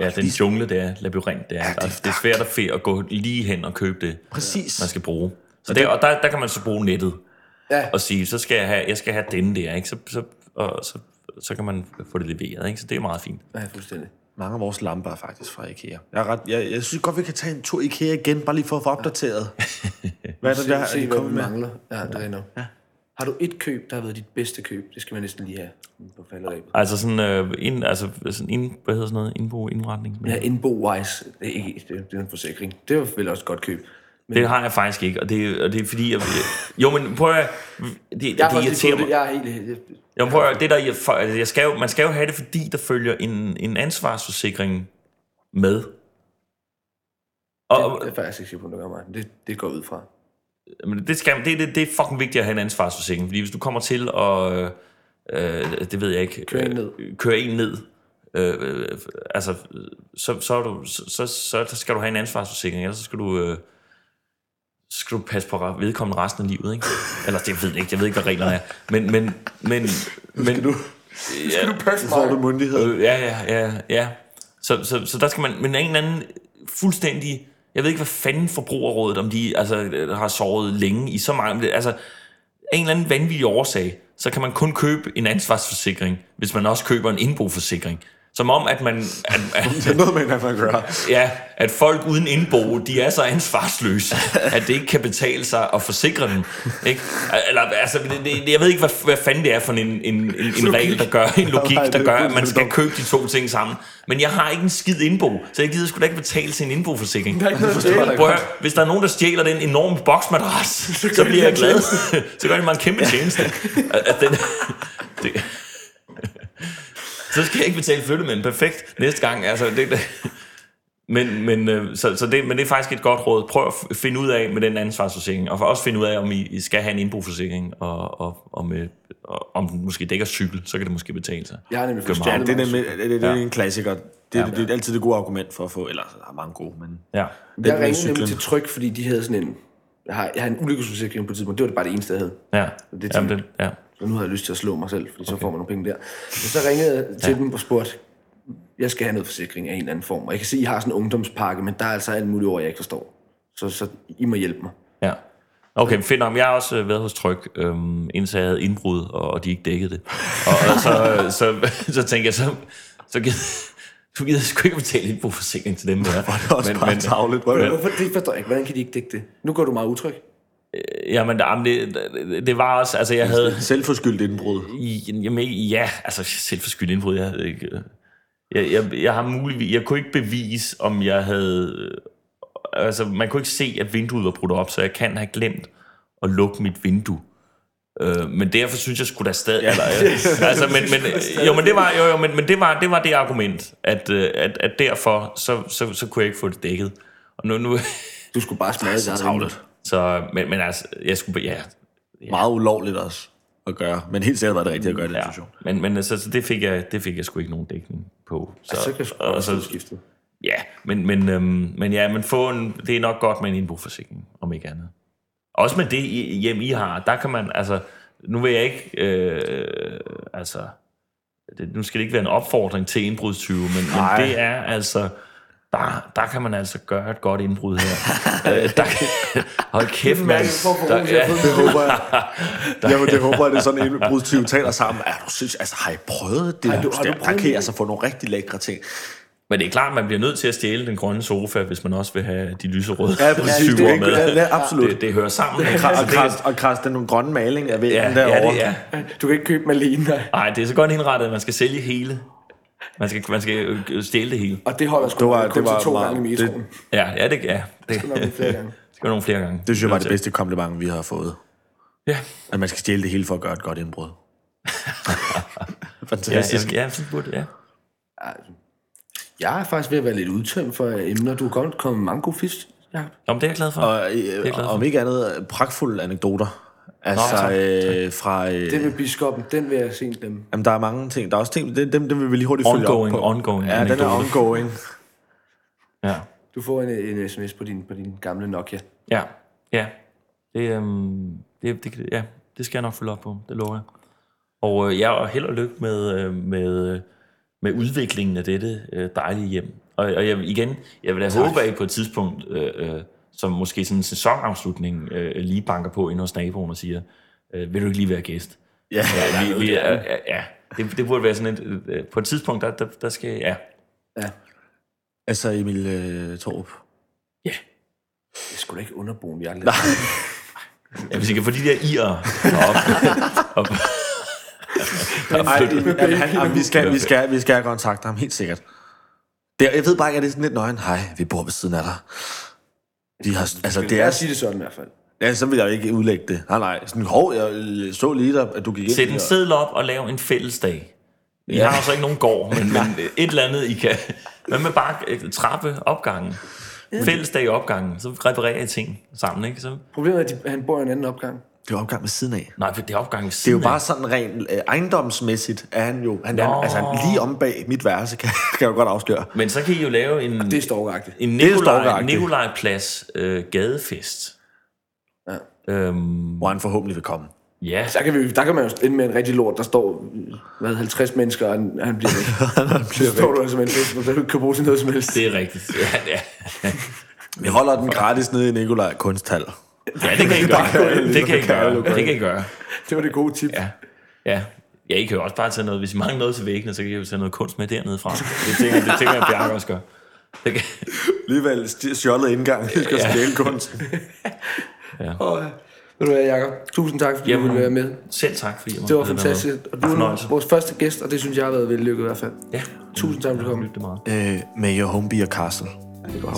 ja, den jungle, det er, labyrint, det er. Ja, det er det, det er svært at, fe- at gå lige hen og købe det, Præcis. man skal bruge. Så der, og der, der kan man så bruge nettet. Ja. og sige, så skal jeg have, jeg skal have denne der, ikke? Så, så, og så, så kan man få det leveret, ikke? Så det er meget fint. Ja, fuldstændig. Mange af vores lamper er faktisk fra IKEA. Jeg, er ret, jeg, jeg synes godt, vi kan tage en tur i IKEA igen, bare lige for at få opdateret. Hvad er det, der Se, er de kommet vi med? mangler. Ja, det er. Ja. Har du et køb, der har været dit bedste køb? Det skal man næsten lige have på falderæbet. Altså sådan, øh, ind, altså sådan ind, hvad hedder sådan noget, indbo, indretning. Ja, Inbo-wise, det er, ikke, det, det er en forsikring. Det var vel også et godt køb. Men Det har jeg faktisk ikke, og det, og det er fordi, jeg, jo, men prøv at, det, det, jeg det irriterer det. mig. Jeg er helt... Jo, prøv at, det der, jeg, altså, jeg skal jo, man skal jo have det, fordi der følger en, en ansvarsforsikring med. Og, og, det er faktisk ikke sikker på, det gør mig. Det, det går ud fra. Men det, skal, det, det, det er fucking vigtigt at have en ansvarsforsikring, fordi hvis du kommer til at, øh, øh, det ved jeg ikke, Køre en ned. øh, køre en ned, øh, øh, altså, så, så, du, så, så, så skal du have en ansvarsforsikring, ellers så skal du, øh, skal du passe på vedkommende resten af livet, ikke? Eller det ved jeg ikke, jeg ved ikke, hvad reglerne er. Men, men, men, men du, ja, passe så får du myndighed. Øh, ja, ja, ja, ja. Så, så, så der skal man, men en eller anden fuldstændig, jeg ved ikke, hvad fanden forbrugerrådet, om de altså, har sovet længe i så mange, altså, af en eller anden vanvittig årsag, så kan man kun købe en ansvarsforsikring, hvis man også køber en indboforsikring. Som om, at man, at, at, Det er noget med, at man gør. ja, at folk uden indbo, de er så ansvarsløse, at det ikke kan betale sig at forsikre dem. Ikke? Eller, altså, det, det, jeg ved ikke, hvad, hvad fanden det er for en, en, en, en regel, der gør, en logik, der er gør, at man skal købe de to ting sammen. Men jeg har ikke en skid indbo, så jeg gider sgu da ikke betale til en indboforsikring. Der er ikke noget at. Prøv at hvis der er nogen, der stjæler den enorme boksmadras, så bliver jeg glad. så gør det mig en kæmpe tjeneste. At, at den, det, så skal jeg ikke betale flyttemænd. Perfekt. Næste gang. Altså, det, det. Men, men, øh, så, så det, men det er faktisk et godt råd. Prøv at finde ud af med den ansvarsforsikring, og også finde ud af, om I, skal have en indboforsikring, og, og, og, med, og om den måske dækker cykel, så kan det måske betale sig. Jeg har nemlig. Ja, det er, nemlig, det, det er Ja. en klassiker. Det, Ja. ja. det, er altid det gode argument for at få, eller der er mange gode, men... Ja. Jeg med ringede nemlig til Tryg, fordi de havde sådan en... Jeg har, jeg har en ulykkesforsikring på et tidspunkt. Det var det bare det eneste, jeg havde. Ja. Det er Jamen, det, ja. Så nu har jeg lyst til at slå mig selv, fordi okay. så får man nogle penge der. Og så ringede jeg til ja. dem og spurgte, jeg skal have noget forsikring af en eller anden form. Og jeg kan se, at I har sådan en ungdomspakke, men der er altså alt muligt ord, jeg ikke forstår. Så, så I må hjælpe mig. Ja. Okay, fedt nok. Jeg har også øh, været hos Tryg, øhm, indtil jeg havde indbrud, og, og de ikke dækkede det. Og, og så, øh, så, så tænkte jeg, så, så du gider sgu ikke betale indbrudsforsikring til dem der. Det er også men, bare tavligt. Men, Hvorfor, det forstår jeg ikke. Hvordan kan de ikke dække det? Nu går du meget utryg. Jamen, jamen det, det, det var også, altså jeg havde... Selvforskyldt indbrud. Jamen, ja, altså selvforskyldt indbrud. Jeg, havde ikke, øh, jeg, jeg, jeg har muligvis, jeg kunne ikke bevise, om jeg havde, altså man kunne ikke se, at vinduet var brudt op, så jeg kan have glemt at lukke mit vindue. Øh, men derfor synes jeg skulle da stadig... Ja. Eller, øh, altså, men, men, jo, men det var, jo, jo, men, men det var, det var det argument, at, øh, at, at derfor, så, så, så kunne jeg ikke få det dækket. Og nu, nu Du skulle bare smadre Så det. Så, men, men altså, jeg skulle, ja, Meget ulovligt også at gøre. Men helt sikkert var det rigtigt at gøre i den ja. situation. Men, men altså, så det fik, jeg, det fik jeg sgu ikke nogen dækning på. Så, Så kan jeg sgu og så, skiftet. Ja, men, men, øhm, men ja, men få en, det er nok godt med en indboforsikring, om ikke andet. Også med det hjem, I har, der kan man, altså, nu vil jeg ikke, øh, altså, det, nu skal det ikke være en opfordring til indbrudstyve, men, men det er altså, der, der kan man altså gøre et godt indbrud her. øh, der, kan- hold kæft, mand. Mærke, hvorfor Der, ja. Det håber jeg. Jamen, det håber jeg, det er sådan en brudstyv taler sammen. Er du synes, altså, har I prøvet det? Har du- har du der? Der prøvet kan I det? altså få nogle rigtig lækre ting. men det er klart, man bliver nødt til at stjæle den grønne sofa, hvis man også vil have de lyserøde Ja, præcis. Det, er, med. ja, det er absolut. Det, det hører sammen. ikke? Kra- Altså, og, det- krast, og krast den nogle grønne maling af væggen Ja, derovre. ja, det er. Du kan ikke købe nej. Nej, det er så godt indrettet, at man skal sælge hele. Man skal, man skal øh, stjæle det hele. Og det holder sgu Det var- kun det til var to meget- gange i det- metroen. Ja, ja, det, ja, det, Det er flere gange. det skal nogle flere gange. Det synes jeg var det bedste kompliment, vi har fået. Ja, At man skal stjæle det hele for at gøre et godt indbrud. ja, Fantastisk. ja, ja, det, ja. Jeg er faktisk ved at være lidt udtømt for emner. Du er godt kommet gode fisk, Jacob. Nå, men det er jeg glad for. Og jeg glad øh, for. om ikke andet, pragtfulde anekdoter. Altså, Nå, tak, øh, fra... Øh, Den med biskoppen, den vil jeg se dem. jamen, der er mange ting. Der er også ting, dem, dem, dem vil vi lige hurtigt følge Ongoing, op på. ongoing Ja, den er ongoing. Ja, Du får en, en sms på din, på din gamle Nokia. ja, ja. Det, øhm, det, det, ja, det skal jeg nok følge op på, det lover jeg. Og øh, ja, og held og lykke med, øh, med, øh, med udviklingen af dette øh, dejlige hjem. Og, og jeg, igen, jeg vil da håbe, at I på et tidspunkt, øh, øh, som måske sådan en sæsonafslutning, øh, lige banker på ind hos naboen og siger, øh, vil du ikke lige være gæst? Ja, Ja, vi, vi, er, ja, ja det, det burde være sådan et, øh, på et tidspunkt, der, der, der skal, ja, Ja. altså Emil øh, Torp. Det er sgu da ikke underboen, vi aldrig. ja hvis I kan få de der i'er op, op, Ej, jamen, han, jamen, vi, skal, vi, skal, vi skal kontakte ham, helt sikkert. Det, jeg ved bare ikke, at det er sådan lidt nøgen. Hej, vi bor ved siden af dig. De har, altså, det er, os sige det sådan i hvert fald. ja, så vil jeg ikke udlægge det. Nej, nej. Sådan, hov, jeg så lige, der, at du gik ind. sæt en seddel op og lav en fællesdag. I Ja. har altså ikke nogen gård, men, men et eller andet, I kan... Hvad med bare øh, trappe opgangen? Fællesdag i opgangen, så reparerer I ting sammen, ikke? Så, Problemet er, at de, han bor i en anden opgang. Det er opgang ved siden af. nej, for det er opgangen Det er jo bare sådan rent øh, ejendomsmæssigt, er han jo. Han er, altså, lige om bag mit værelse, kan, kan jeg jo godt afsløre. Men så kan I jo lave en, Det er storagtigt. en Nikolaj. Nikolaj Plads øh, gadefest. Ja. Øhm, Hvor han forhåbentlig vil komme. ja, Så kan vi, der kan man jo ende med en rigtig lort, der står hvad, 50 mennesker, og han, han bliver væk. han bliver Så står du altså med en fest, hvor du kan bruge til noget som helst. det er rigtigt. Ja, ja. Vi holder den gratis nede i Nikolaj Kunsthal. Ja det kan I gøre. Det kan I gøre. Det kan I gøre. Det var det gode tip. Ja. Ja. Ja, I kan jo også bare tage noget, hvis I mangler noget til væggene, så kan I jo tage noget kunst med dernede fra. Det tænker, det tænker jeg, Bjarke også gør. Det kan, Alligevel stjålet indgang. Vi skal Ja. stjæle kunsten. Og, ved du hvad, Jacob? Tusind tak, fordi Jamen, du ville være med. selv tak, fordi jeg Det var måtte være med. fantastisk. Og du er vores første gæst, og det synes jeg har været vellykket i hvert fald. Ja, Tusind tak, fordi du kom. det meget. Øh, may your home be a castle. Det er godt.